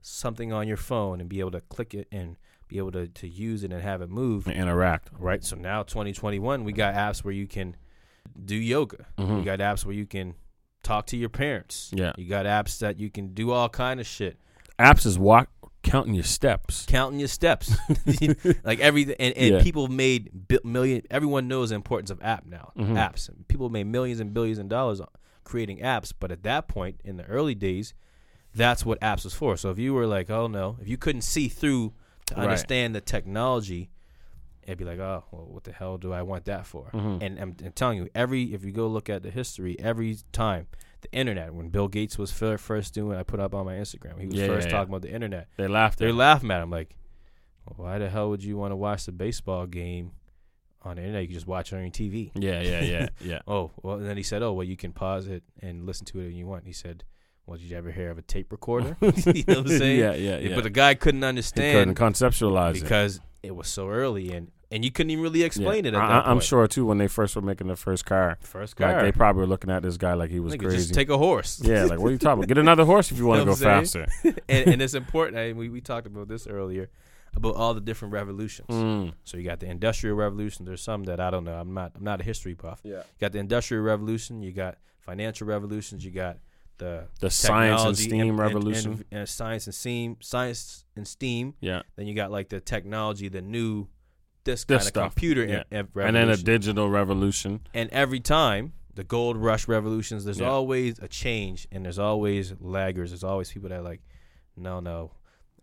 something on your phone and be able to click it and be able to, to use it and have it move. Interact. Right. So now 2021, we got apps where you can do yoga. Mhm. You got apps where you can talk to your parents. Yeah. You got apps that you can do all kind of shit. Apps is walk counting your steps. counting your steps, like everything. And, and Yeah. people made bi- million. Everyone knows the importance of app now. Mhm. Apps. People made millions and billions of dollars on creating apps. But at that point, in the early days, that's what apps was for. So if you were like, oh no, if you couldn't see through to Right. understand the technology, it'd be like, oh, well, what the hell do I want that for? Mhm. And I'm, I'm telling you, every if you go look at the history, every time the internet, when Bill Gates was first doing, I put up on my Instagram, he was Yeah, first yeah, yeah. talking about the internet. They laughed. At him. They're at it. laughing at him like, well, why the hell would you want to watch the baseball game on the internet? You can just watch it on your TV. Yeah, yeah, yeah, yeah. Oh, well, and then he said, oh, well, you can pause it and listen to it when you want. He said, well, did you ever hear of a tape recorder? you know what I'm saying? Yeah, yeah, yeah. But the guy couldn't he couldn't understand conceptualize it. because it was so early and and you couldn't even really explain Yeah. it. At I, I'm sure too when they first were making the first car, First car, like they probably were looking at this guy like he was Like, crazy. just take a horse. yeah, like what are you talking about? Get another horse if you want to go faster. and, and it's important. I, we we talked about this earlier about all the different revolutions. Mm. So you got the industrial revolution. There's some that I don't know. I'm not. I'm not a history buff. Yeah. You got the industrial revolution. You got financial revolutions. You got the The science and STEam and- revolution. and, and science and STEAM, science and STEAM. yeah, Then you got like the technology, the new this, This kind of computer Yeah. e- and then a digital revolution. and every time the gold rush revolutions, there's Yeah. always a change, and there's always laggers. There's always people that are like, no, no.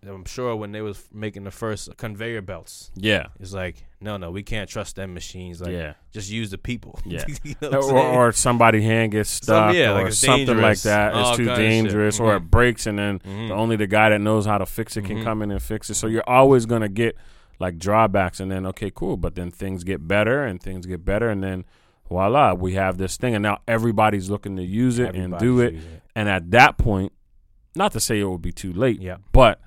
I'm sure when they was making the first conveyor belts, Yeah, it's like, no, no, we can't trust them machines. Like, yeah. just use the people. Yeah. You know or, or somebody hand gets stuck, yeah, like or it's something like that. It's too dangerous, or Mhm. it breaks, and then Mhm. the only the guy that knows how to fix it can Mhm. come in and fix it. So you're always gonna get like drawbacks, and then okay, cool, but then things get better, and things get better, and then voila, we have this thing, and now everybody's looking to use it and do it. it. And at that point, not to say it will be too late, Yeah. but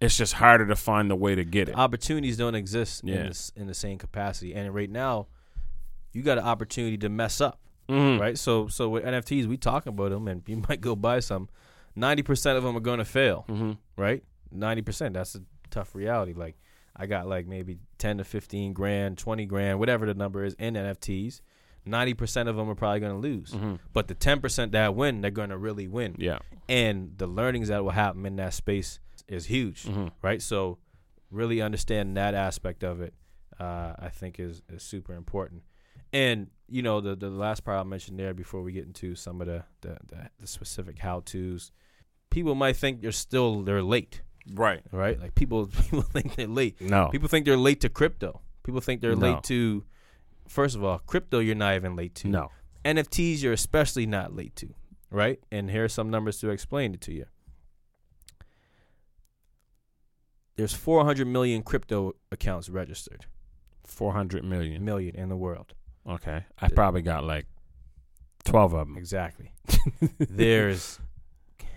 it's just harder to find the way to get it. Opportunities don't exist Yeah. in, this, in the same capacity. And right now, you got an opportunity to mess up. Mhm. right? So so with NFTs, we talk about them, and you might go buy some. Ninety percent of them are going to fail, Mhm. right? Ninety percent. That's a tough reality. Like I got like maybe ten to fifteen grand, twenty grand, whatever the number is in NFTs. Ninety percent of them are probably going to lose, Mhm. but the ten percent that win, they're going to really win. Yeah. And the learnings that will happen in that space is huge, Mhm. right? So really understanding that aspect of it, uh, I think is is super important. And you know the the last part I mentioned there before we get into some of the the, the, the specific how tos, people might think they're still they're late, Right. right? Like people people think they're late. No. People think they're late to crypto. People think they're No. late to. First of all, crypto you're not even late to. no. NFTs you're especially not late to, right? And here are some numbers to explain it to you. There's 400 million crypto accounts registered, Four hundred million. million in the world. Okay. I probably got like twelve of them. Exactly. There's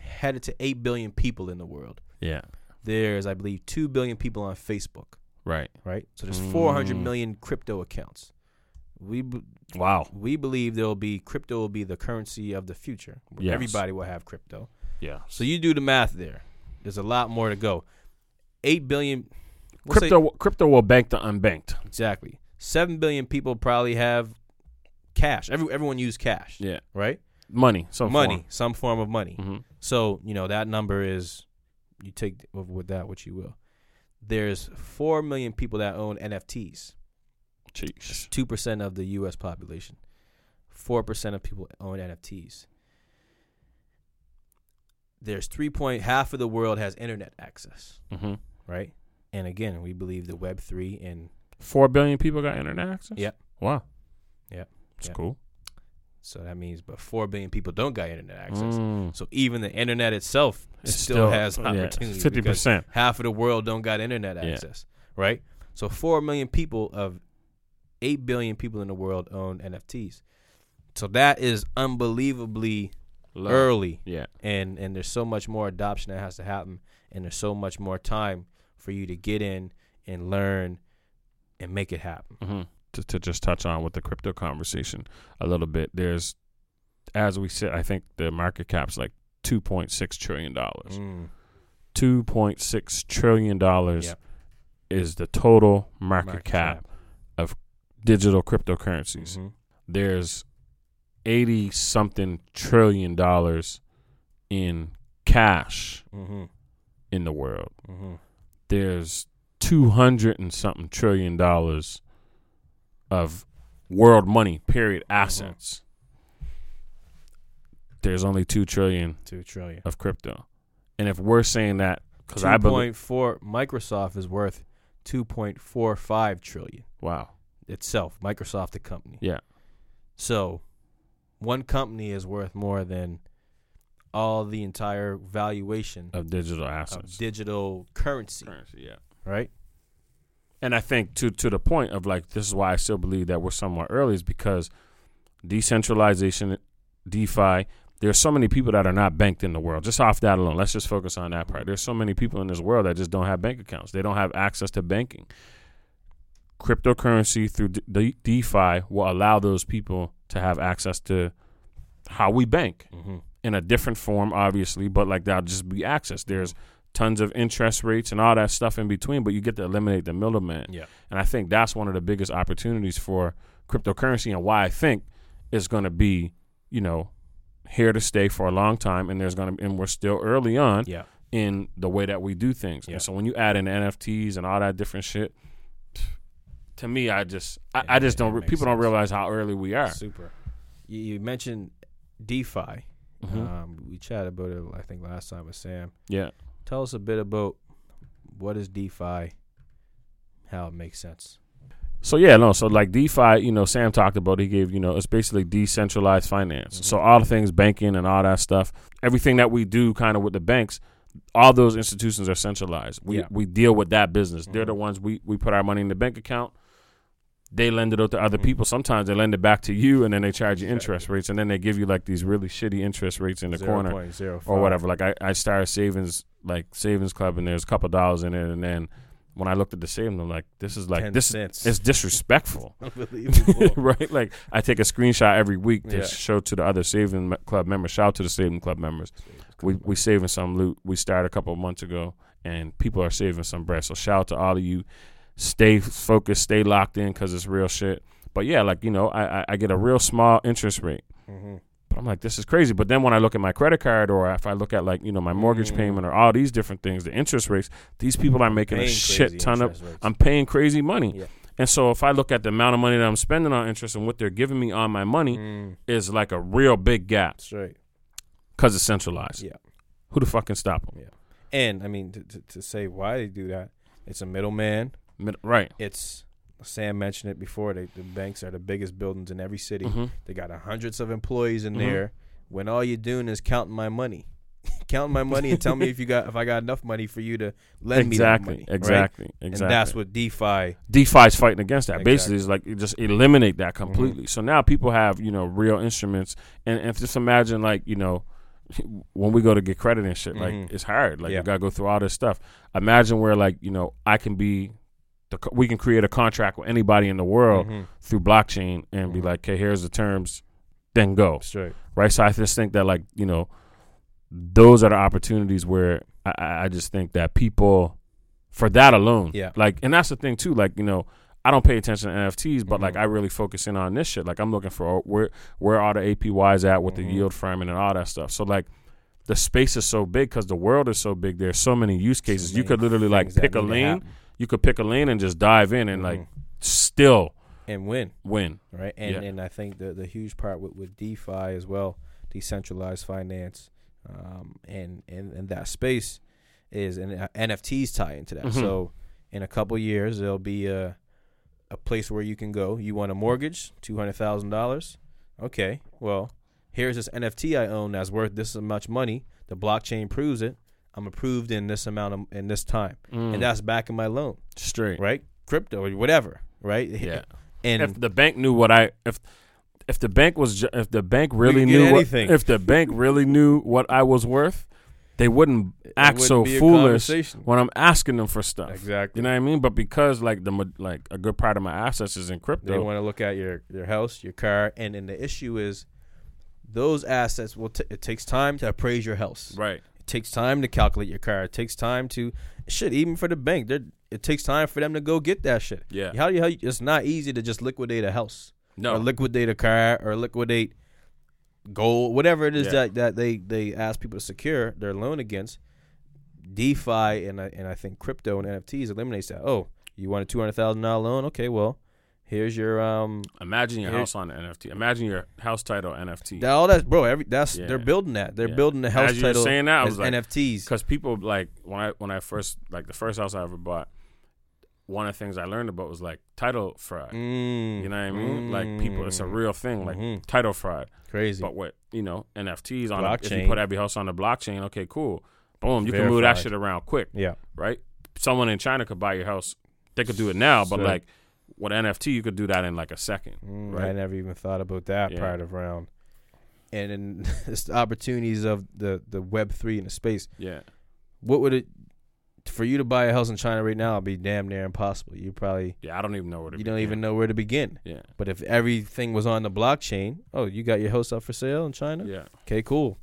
headed to 8 billion people in the world. Yeah. There's, I believe, 2 billion people on Facebook, Right. right? So there's 400 Mm. million crypto accounts. We b- Wow. we believe there will be crypto will be the currency of the future. Yes. Everybody will have crypto. Yeah. So you do the math there. There's a lot more to go. 8 billion we'll say- Crypto crypto will bank the unbanked. exactly. 7 billion people probably have cash. Every, everyone use cash, Yeah. right? Money. Some money, some form of money. hmm So, you know, that number is you take with that what you will. There's 4 million people that own NFTs. Jeez. 2% of the US population. 4% of people own NFTs. There's 3 point half of the world has internet access, hmm right? And again, we believe the web 3 and Four billion people got internet access. Yep. Wow. Yep. It's Yep. cool. so that means but 4 billion people don't got internet access. Mm. So even the internet itself It's still, has opportunity. Fifty because percent. half of the world don't got internet Yeah. access, right? So 4 million people of 8 billion people in the world own NFTs. So that is unbelievably early Yeah. and and there's so much more adoption that has to happen and there's so much more time for you to get in and learn and make it happen. hmm To, to just touch on with the crypto conversation a little bit, there's, as we said, I think the market cap's like two point six trillion dollars. Mm. Two point six trillion dollars Yep. is the total market, Market cap, of digital cryptocurrencies. Mhm. There's eighty something trillion dollars in cash Mhm. in the world. Mhm. there's 200 and something trillion dollars of world money period assets there's only 2 trillion 2 trillion. of crypto and if we're saying that because i believe 2.4 Microsoft is worth 2.45 trillion Wow. itself. Microsoft, the company. Yeah. So, one company is worth more than all the entire valuation Of digital of assets. digital currency, Currency, yeah. right? And I think to to the point of like this is why I still believe that we're somewhat early is because decentralization, DeFi. There's so many people that are not banked in the world. Just off that alone, let's just focus on that part. There's so many people in this world that just don't have bank accounts. They don't have access to banking. Cryptocurrency through D- D- DeFi will allow those people to have access to how we bank Mm-hmm. in a different form, obviously, but like that'll just be access. There's tons of interest rates and all that stuff in between, but you get to eliminate the middleman. Yeah. And I think that's one of the biggest opportunities for cryptocurrency and why I think it's going to be, you know, here to stay for a long time. And there's going to, and we're still early on Yeah. in the way that we do things. Yeah. And so when you add in NFTs and all that different shit, to me, I just, I, I just don't, it re- makes people don't realize how early we are. Super. You, you mentioned DeFi. Mhm. Um, we chatted about it, I think, last time with Sam. yeah. Tell us a bit about what is DeFi, how it makes sense. So yeah, no. So like DeFi, you know, Sam talked about. He gave, you know, it's basically decentralized finance. Mhm. So all the things banking and all that stuff, everything that we do, kind of with the banks, all those institutions are centralized. We Yeah. we deal with that business. They're Mhm. the ones we we put our money in the bank account. They lend it out to other Mhm. people. Sometimes they lend it back to you, and then they charge you interest rates, and then they give you like these really shitty interest rates in the corner 0.05. or whatever. Like I, I started savings like savings club, and there's a couple dollars in it, and then when I looked at the savings, I'm like, this is like 10 this. cents. It's disrespectful. Unbelievable. right? Like I take a screenshot every week to Yeah. show to the other saving club members. Shout out to the saving club members. We we saving some loot. We started a couple of months ago, and people are saving some bread. So shout out to all of you. Stay focused, stay locked in, because it's real shit. But yeah, like you know, I, I I get a real small interest rate. hmm But I'm like, this is crazy. But then when I look at my credit card, or if I look at like you know my mortgage Mm. payment, or all these different things, the interest rates, these people are making a shit ton of. rates. I'm paying crazy money. Yeah. And so if I look at the amount of money that I'm spending on interest and what they're giving me on my money Mm, is like a real big gap that's right. because it's centralized. Yeah. Who the fuck can stop them? Yeah. And I mean, to, to, to say why they do that, it's a middleman. Mid- right. It's Sam mentioned it before. They, the banks are the biggest buildings in every city. hmm They got hundreds of employees in Mhm. there. When all you're doing is counting my money, counting my money, and tell me if you got if I got enough money for you to lend Exactly. me that money. right? exactly. Exactly. And that's what DeFi. DeFi's fighting against that. Basically, Exactly. it's like you just eliminate that completely. So now people have you know real instruments, and, and just imagine like you know when we go to get credit and shit, like Mhm. it's hard. Like Yeah. you gotta go through all this stuff. Imagine where like you know I can be, the we can create a contract with anybody in the world Mhm. through blockchain and be Mhm. like, okay, here's the terms, then go That's right. So I just think that like you know those are the opportunities where I- I, just think that people for that alone, Yeah. like, and that's the thing too. Like, you know, I don't pay attention to NFTs, but like, Mhm. I really focus in on this shit. Like, I'm looking for where where are the APYs at with the yield farming and all that stuff. So like, the space is so big because the world is so big. There's so many use cases. So you could literally like pick a lane. happen. You could pick a lane and just dive in and like Mhm. still and win. win. right? And Yeah. and I think the the huge part with, with DeFi as well, decentralized finance, um, and and and that space is and uh, NFTs tie into that. Mhm. So in a couple years, there'll be a a place where you can go. You want a mortgage, two hundred thousand dollars. Okay, well, here's this NFT I own that's worth this much money. The blockchain proves it. I'm approved in this amount of, in this time, Mm. and that's backing my loan, straight. right? Crypto or whatever, right? Yeah. And if the bank knew what I if if the bank was ju- if the bank really knew what, anything. if the bank really knew what I was worth, they wouldn't act wouldn't so foolish when I'm asking them for stuff. Exactly. You know what I mean? But because like the like a good part of my assets is in crypto, They want to look at your your house, your car, and then the issue is those assets will. T- it takes time to appraise your house. right? It takes time to calculate your car. It takes time to shit. Even for the bank, they're, it takes time for them to go get that shit. Yeah. How do you? How you it's not easy to just liquidate a house No. or liquidate a car or liquidate gold, whatever it is Yeah. that, that they they ask people to secure their loan against. DeFi and I, and I think crypto and NFTs eliminates that. Oh, you want a two hundred thousand dollar loan? Okay, well, here's your um Imagine your Here- house on the NFT. Imagine your house title NFT. that, all that bro. Every that's Yeah. they're building that. They're Yeah. building the house As you were title saying that, I as was like, NFTs. because people like when I when I first like the first house I ever bought, one of the things I learned about was like title fraud. Mm, You know what I mean? Like people, it's a mm, real thing, like mhm. title fraud. crazy. But what you know NFTs on, a, if you put every house on the blockchain, okay, cool, boom, you can move that Verified. shit around quick, yeah, right? Someone in China could buy your house. They could do it now, but like with NFT, you could do that in like a second. Mm, Right. I never even thought about that Yeah. part of round. And then it's the opportunities of the the Web three in the space. Yeah, What would it for you to buy a house in China right now? It'd be damn near impossible. You probably yeah. I don't even know where to. you don't even know where to begin. Yeah, But if everything was on the blockchain, oh, you got your house up for sale in China? yeah, Okay, cool.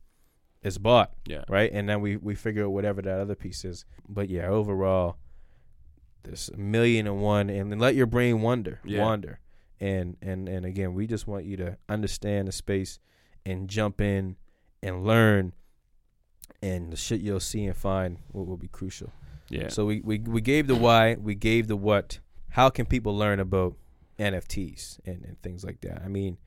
It's bought, yeah. right? And then we we figure out whatever that other piece is. But yeah, overall, there's a million and one, and then let your brain wander, Yeah. wander, and and and again, we just want you to understand the space and jump in and learn, and the shit you'll see and find will, will be crucial. Yeah. So we, we we gave the why, we gave the what. How can people learn about NFTs and, and things like that? I mean,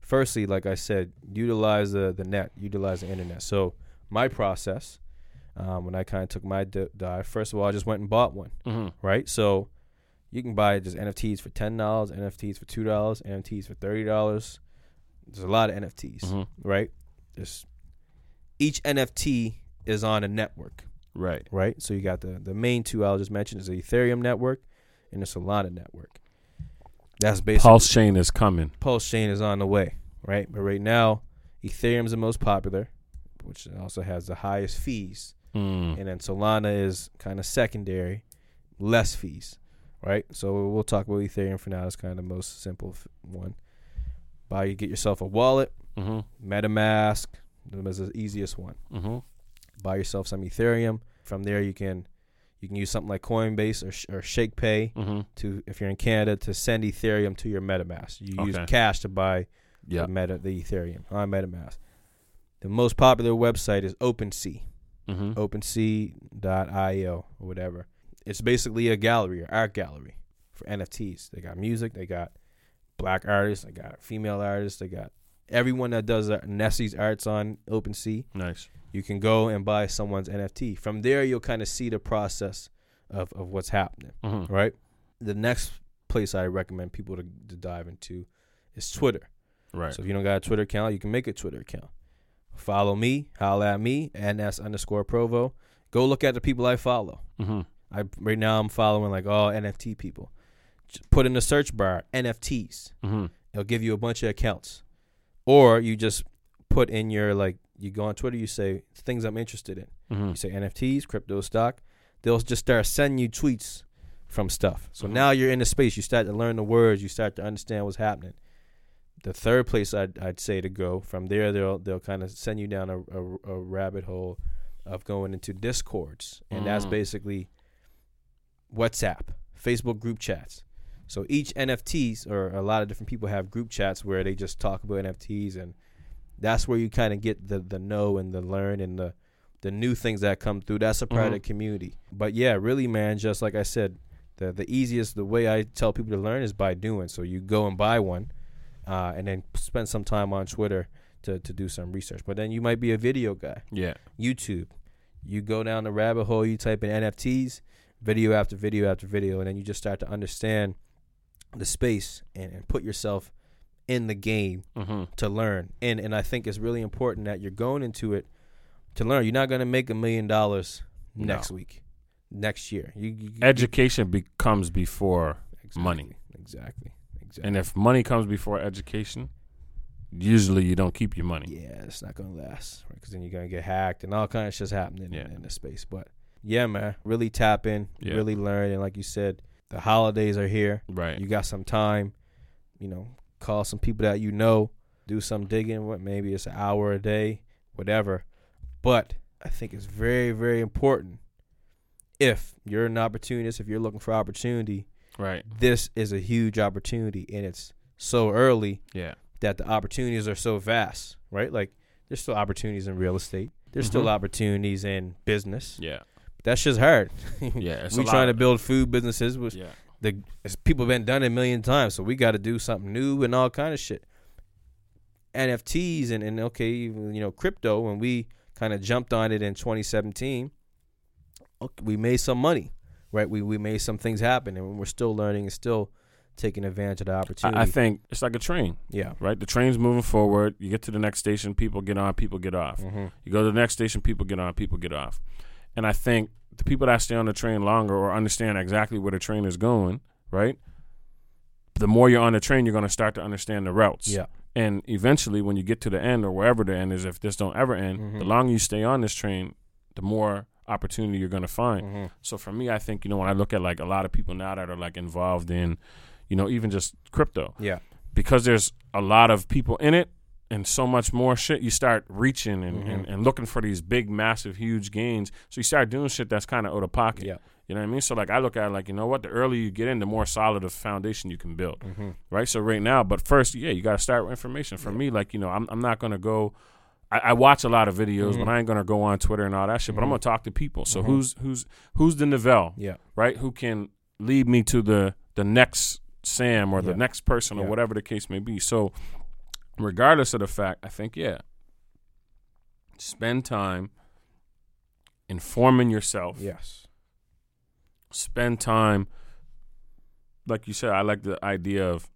firstly, like I said, utilize the the net, utilize the internet. So my process, um, when I kind of took my d- dive, first of all, I just went and bought one, hmm right? So you can buy just NFTs for ten dollars, NFTs for two dollars, NFTs for thirty dollars. There's a lot of NFTs, hmm right? There's each NFT is on a network Right. right? So you got the the main two I'll just mention is the Ethereum network and the Solana network. That's basically PulseChain is coming. PulseChain is on the way, right? But right now, Ethereum's the most popular, which also has the highest fees, Mm. and then Solana is kind of secondary, less fees, right? So we'll talk about Ethereum for now. It's kind of the most simple f- one. Buy you get yourself a wallet, hmm MetaMask. That's the easiest one hmm buy yourself some Ethereum. From there, you can you can use something like Coinbase or, Sh- or ShakePay hmm to if you're in Canada to send Ethereum to your MetaMask. You use cash to buy Yeah. the Meta the Ethereum on MetaMask. The most popular website is OpenSea, hmm OpenSea.io or whatever. It's basically a gallery or art gallery for NFTs. They got music, they got black artists, they got female artists, they got everyone that does uh, Nessie's arts on OpenSea Nice. you can go and buy someone's NFT. From there, you'll kind of see the process of, of what's happening, hmm right? The next place I recommend people to, to dive into is Twitter. Right. So if you don't got a Twitter account, you can make a Twitter account. Follow me, holla at me, ns underscore provo. Go look at the people I follow. hmm I right now I'm following like all NFT people. Just put in the search bar NFTs. hmm It'll give you a bunch of accounts. Or you just put in your like you go on Twitter, you say things I'm interested in. hmm You say NFTs, crypto stock. They'll just start sending you tweets from stuff. So Mhm. now you're in the space. You start to learn the words. You start to understand what's happening. The third place I'd, I'd say to go from there, they'll they'll kind of send you down a, a, a rabbit hole of going into discords, and that's Mm. basically WhatsApp, Facebook group chats. So each NFTs or a lot of different people have group chats where they just talk about NFTs, and that's where you kind of get the the know and the learn and the the new things that come through. That's a Mhm. the community. But yeah, really, man, just like I said, the the easiest the way I tell people to learn is by doing. So you go and buy one, uh, and then spend some time on Twitter to to do some research. But then you might be a video guy. Yeah. YouTube. You go down the rabbit hole, you type in NFTs, video after video after video, and then you just start to understand the space and, and put yourself in the game hmm to learn. And and I think it's really important that you're going into it to learn. You're not gonna make a million dollars No. next week, next year. You, you, you- Education becomes before, exactly, money. Exactly. Exactly. and if money comes before education, usually you don't keep your money. Yeah, it's not gonna last, right? Because then you're gonna get hacked and all kind of shit's happening Yeah. in the space. But yeah, man, really tap in, Yeah. really learn, and like you said, the holidays are here. Right. You got some time, you know, call some people that you know, do some digging. What maybe it's an hour a day, whatever. But I think it's very, very important. If you're an opportunist, if you're looking for opportunity, right. this is a huge opportunity, and it's so early Yeah. that the opportunities are so vast, right? Like there's still opportunities in real estate. There's still Mhm. opportunities in business. Yeah. That's just hard. Yeah. We trying to build food businesses, which Yeah. the people have been done a million times, so we got to do something new and all kind of shit. NFTs and and okay, even, you know, crypto. When we kind of jumped on it in 2017, okay, we made some money. Right? We we made some things happen, and we're still learning and still taking advantage of the opportunity. I, I think it's like a train, yeah. right? The train's moving forward. You get to the next station, people get on, people get off. Mm-hmm. You go to the next station, people get on, people get off. And I think the people that stay on the train longer or understand exactly where the train is going, right? The more you're on the train, you're going to start to understand the routes. Yeah. And eventually, when you get to the end or wherever the end is, if this don't ever end, Mhm. the longer you stay on this train, the more opportunity you're going to find. Mm-hmm. So for me, I think you know when I look at like a lot of people now that are like involved in, you know, even just crypto, Yeah. because there's a lot of people in it and so much more shit, you start reaching and, Mhm. and, and looking for these big, massive, huge gains. So you start doing shit that's kind of out of pocket. Yeah. You know what I mean? So like I look at it like, you know what, the earlier you get in, the more solid of foundation you can build. Mm-hmm. Right? So right now, but first, yeah, you gotta start with information. For me, like, you know, I'm I'm not gonna go I, I watch a lot of videos, Mhm. but I ain't gonna go on Twitter and all that shit. But I'm Mhm. gonna talk to people. So Mhm. who's who's who's the Novell? Yeah. right? Who can lead me to the the next Sam or the next person or Yeah. whatever the case may be. So, regardless of the fact, I think yeah, spend time informing yourself. Yes. Spend time, like you said. I like the idea of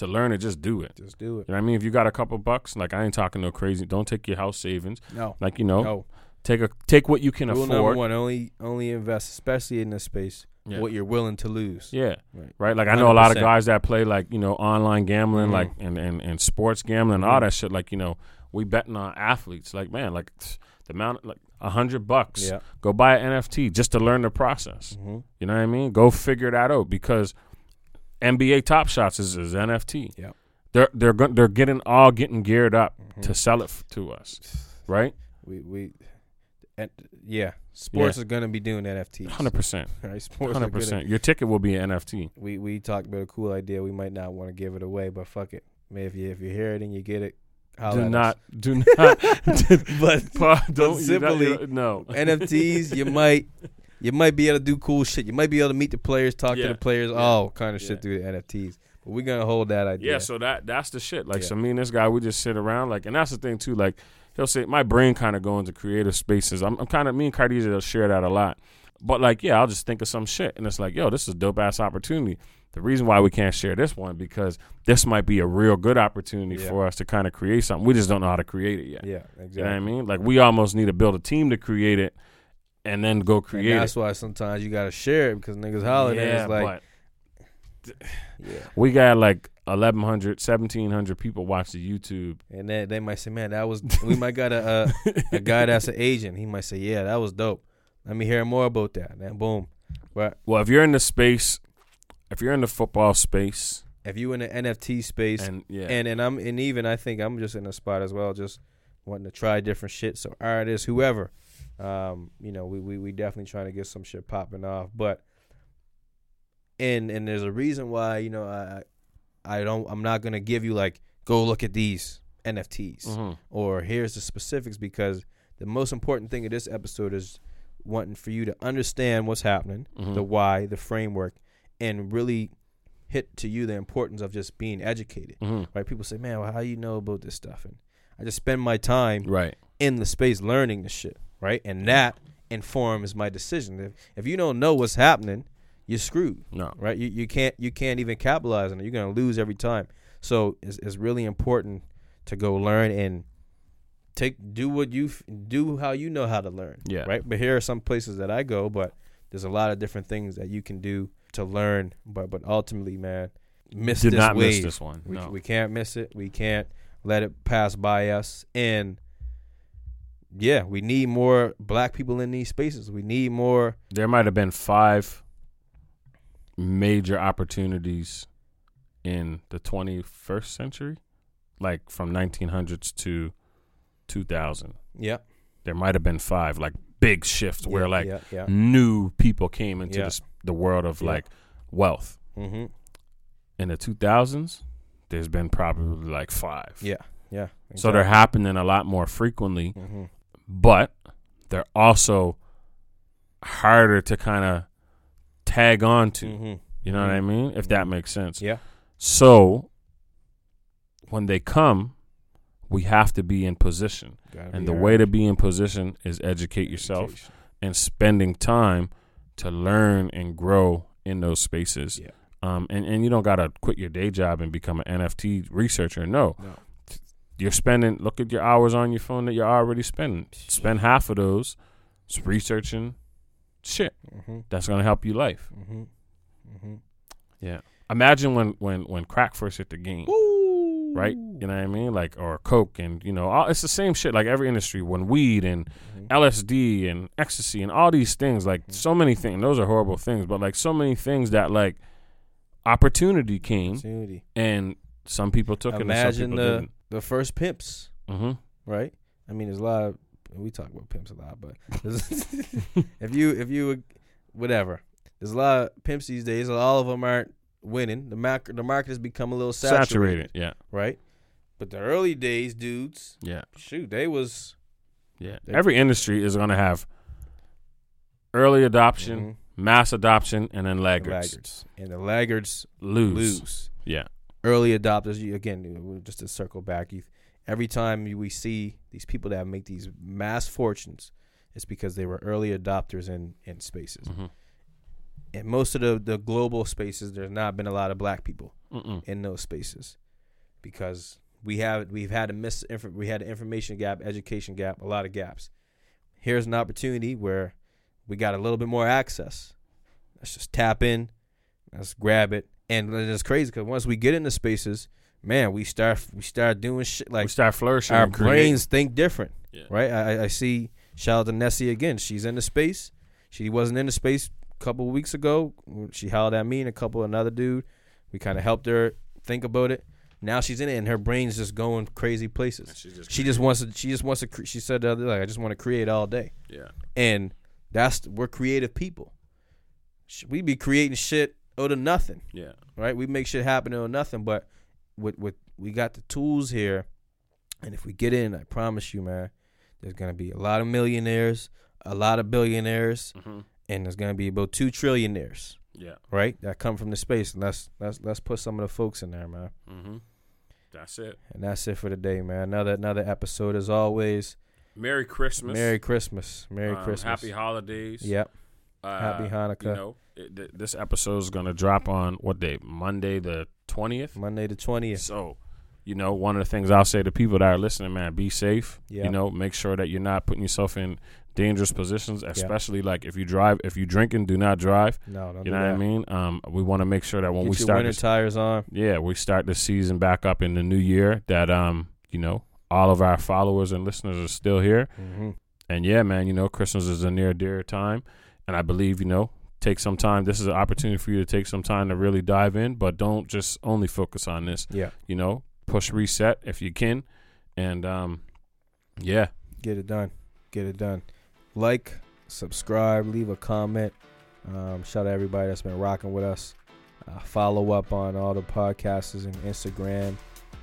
to learn it. Just do it. Just do it. You know what I mean? If you got a couple bucks, like I ain't talking no crazy. Don't take your house savings. No. Like you know, No. take a take what you can Rule number afford. one: only only invest, especially in this space, Yeah. what you're willing to lose. Yeah. Right. Right. Like I know a lot of guys that play like, you know, online gambling, Mhm. like and, and, and sports gambling, all Mhm. that shit. Like, you know, we betting on athletes. Like, man, like the amount like a hundred bucks. Yeah. Go buy an NFT just to learn the process. Mm-hmm. You know what I mean? Go figure that out because NBA Top Shots is, is NFT. Yep. They're they're go- they're getting all getting geared up Mm-hmm. to sell it f- to us, right? We we, and, yeah. Sports is gonna be doing NFTs. Hundred percent, Right. Sports hundred percent. Your ticket will be an NFT. We we talked about a cool idea. We might not want to give it away, but fuck it. Man, if you if you hear it and you get it, Do at us. not, do not. But don't you- simply, that- no. NFTs, you might you might be able to do cool shit. You might be able to meet the players, talk Yeah. to the players, Yeah. all kind of Yeah. shit through the NFTs. But we're gonna hold that idea. Yeah, so that that's the shit. Like, so me and this guy, we just sit around, like, and that's the thing too. Like, he'll say my brain kind of go into creative spaces. I'm, I'm kind of me and will share that a lot. But like, yeah, I'll just think of some shit, and it's like, yo, this is a dope ass opportunity. The reason why we can't share this one because this might be a real good opportunity for us to kind of create something. We just don't know how to create it yet. yeah, You exactly. know what I mean? Like, we almost need to build a team to create it, and then go And create that's it. why sometimes you gotta share it because niggas and yeah, like, but yeah. we got like 1,100, 1,700 people watch the YouTube. And then they might say, man, that was. We might got a a, a guy that's an agent. He might say, yeah, that was dope. Let me hear more about that. Then boom. But Well, if you're in the space, if you're in the football space, if you in the NFT space, and yeah, and and I'm and even I think I'm just in a spot as well, just wanting to try different shit. So artists, whoever, um, you know, we we we definitely trying to get some shit popping off. But and and there's a reason why you know I I don't I'm not gonna give you like go look at these NFTs Mhm. or here's the specifics because the most important thing of this episode is wanting for you to understand what's happening, Mhm. the why, the framework, and really hit to you the importance of just being educated. Mhm. Right? People say, "Man, well, how you know about this stuff?" And I just spend my time right, in the space learning the shit, right? And that informs my decision. If if you don't know what's happening, you're screwed no, right? You you can't you can't even capitalize on it. You're gonna lose every time. So it's it's really important to go learn and take do what you f- do how you know how to learn. Yeah. Right. But here are some places that I go, but there's a lot of different things that you can do to learn. But but ultimately, man, miss did this not wave. miss this one. We, no, we can't miss it. We can't let it pass by us. And yeah, we need more black people in these spaces. We need more. there might have been five major opportunities in the 21st century, like from 1900s to 2000. Yeah. There might have been five, like big shifts where like yeah, yeah. new people came into Yeah. this, the world of Yeah. like wealth. Mm-hmm. In the 2000s, there's been probably like five. Yeah. Yeah. So they're happening a lot more frequently, hmm but they're also harder to kind of tag on to. hmm You know what I mean? If that makes sense. Yeah. So when they come, we have to be in position. And the way to be in position is educate yourself and spending time to learn and grow in those spaces. Yeah. Um, and, and you don't gotta quit your day job and become an NFT researcher. No. No. You're spending look at your hours on your phone that you're already spending. Spend half of those researching shit. Mm-hmm. That's gonna help you life. Mm-hmm. Mm-hmm. Imagine when when when crack first hit the game. right? You know what I mean? Like or coke and you know, all, it's the same shit. Like every industry, when weed and Mhm. LSD and ecstasy and all these things, like so many things. Those are horrible things, but like so many things that like opportunity came Opportunity. and some people took it Imagine and some the people the first pimps, didn't. hmm right? I mean, there's a lot of we talk about pimps a lot, but if you if you whatever, there's a lot of pimps these days. All of them aren't winning. The market the market has become a little saturated, Saturated. Yeah. right? But the early days, dudes, Yeah. shoot, they was Yeah. They- Every industry is gonna have early adoption, mhm, mass adoption, and then the laggards. laggards, and the laggards Lose. lose. Yeah. Early adopters you, again just to circle back you every time you- we see these people that make these mass fortunes it's because they were early adopters in in spaces. Hmm in most of the the global spaces there's not been a lot of black people Mm-mm. in those spaces because we have we've had a mis we had an information gap education gap a lot of gaps. Here's an opportunity where we got a little bit more access. Let's just tap in. Let's grab it and it's crazy because once we get into spaces man we start we start doing shit like we like start flourishing. our and create. brains think different Yeah. right? I, I- I see shout out to Nessie again. She's in the space. She wasn't in the space a couple of weeks ago. She howled at me and a couple another dude. We kind of helped her think about it. Now she's in it and her brain's just going crazy places. She's just she just wants to she just wants to cre- she said the other day i just want to create all day. Yeah. and that's we're creative people. We be creating shit of nothing Yeah. right? We make shit happen of nothing, but with with we got the tools here, and if we get in, I promise you, man, there's gonna be a lot of millionaires, a lot of billionaires, Mm-hmm. and there's gonna be about two trillionaires, Yeah. right? That come from the space, and let's let's let's put some of the folks in there, man. Mm-hmm. That's it. And that's it for the day, man. Another another episode as always. Merry Christmas. Merry Christmas, Merry Um, Christmas. Happy holidays. Yep. Uh, Happy Hanukkah. You know, th- this episode is going to drop on what day? Monday the 20th. Monday the twentieth. So, you know, one of the things I'll say to people that are listening, man, be safe. Yeah. You know, make sure that you're not putting yourself in dangerous positions, especially like if you drive, if you drinking, do not drive. No, don't You know what I mean? Um, we want to make sure that when Get we start winter this, tires on. yeah, we start the season back up in the new year that um, you know, all of our followers and listeners are still here. hmm And yeah, man, you know, Christmas is a near dear time. And I believe, you know, take some time. This is an opportunity for you to take some time to really dive in, but don't just only focus on this. Yeah, You know, push reset if you can. And um yeah. get it done. Get it done. Like, subscribe, leave a comment. Um, shout out everybody that's been rocking with us. Uh, follow up on all the podcasts and Instagram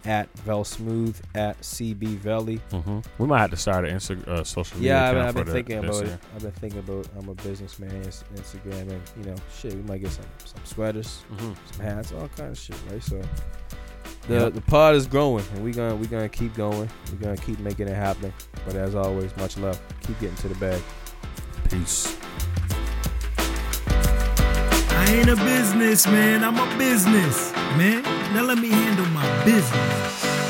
at Velsmooth at CB Valley. hmm We might have to start an Instagram uh, social media Yeah, I've, I've been the- thinking about it. I've been thinking about. I'm a businessman. Instagram and you know, shit. We might get some some sweaters, Mhm. some hats, all kind of shit, right? So the Yep. the pod is growing, and we gonna we gonna keep going. We're gonna keep making it happen. But as always, much love. Keep getting to the bag. Peace. I ain't a businessman, I'm a business, man. Now let me handle my business.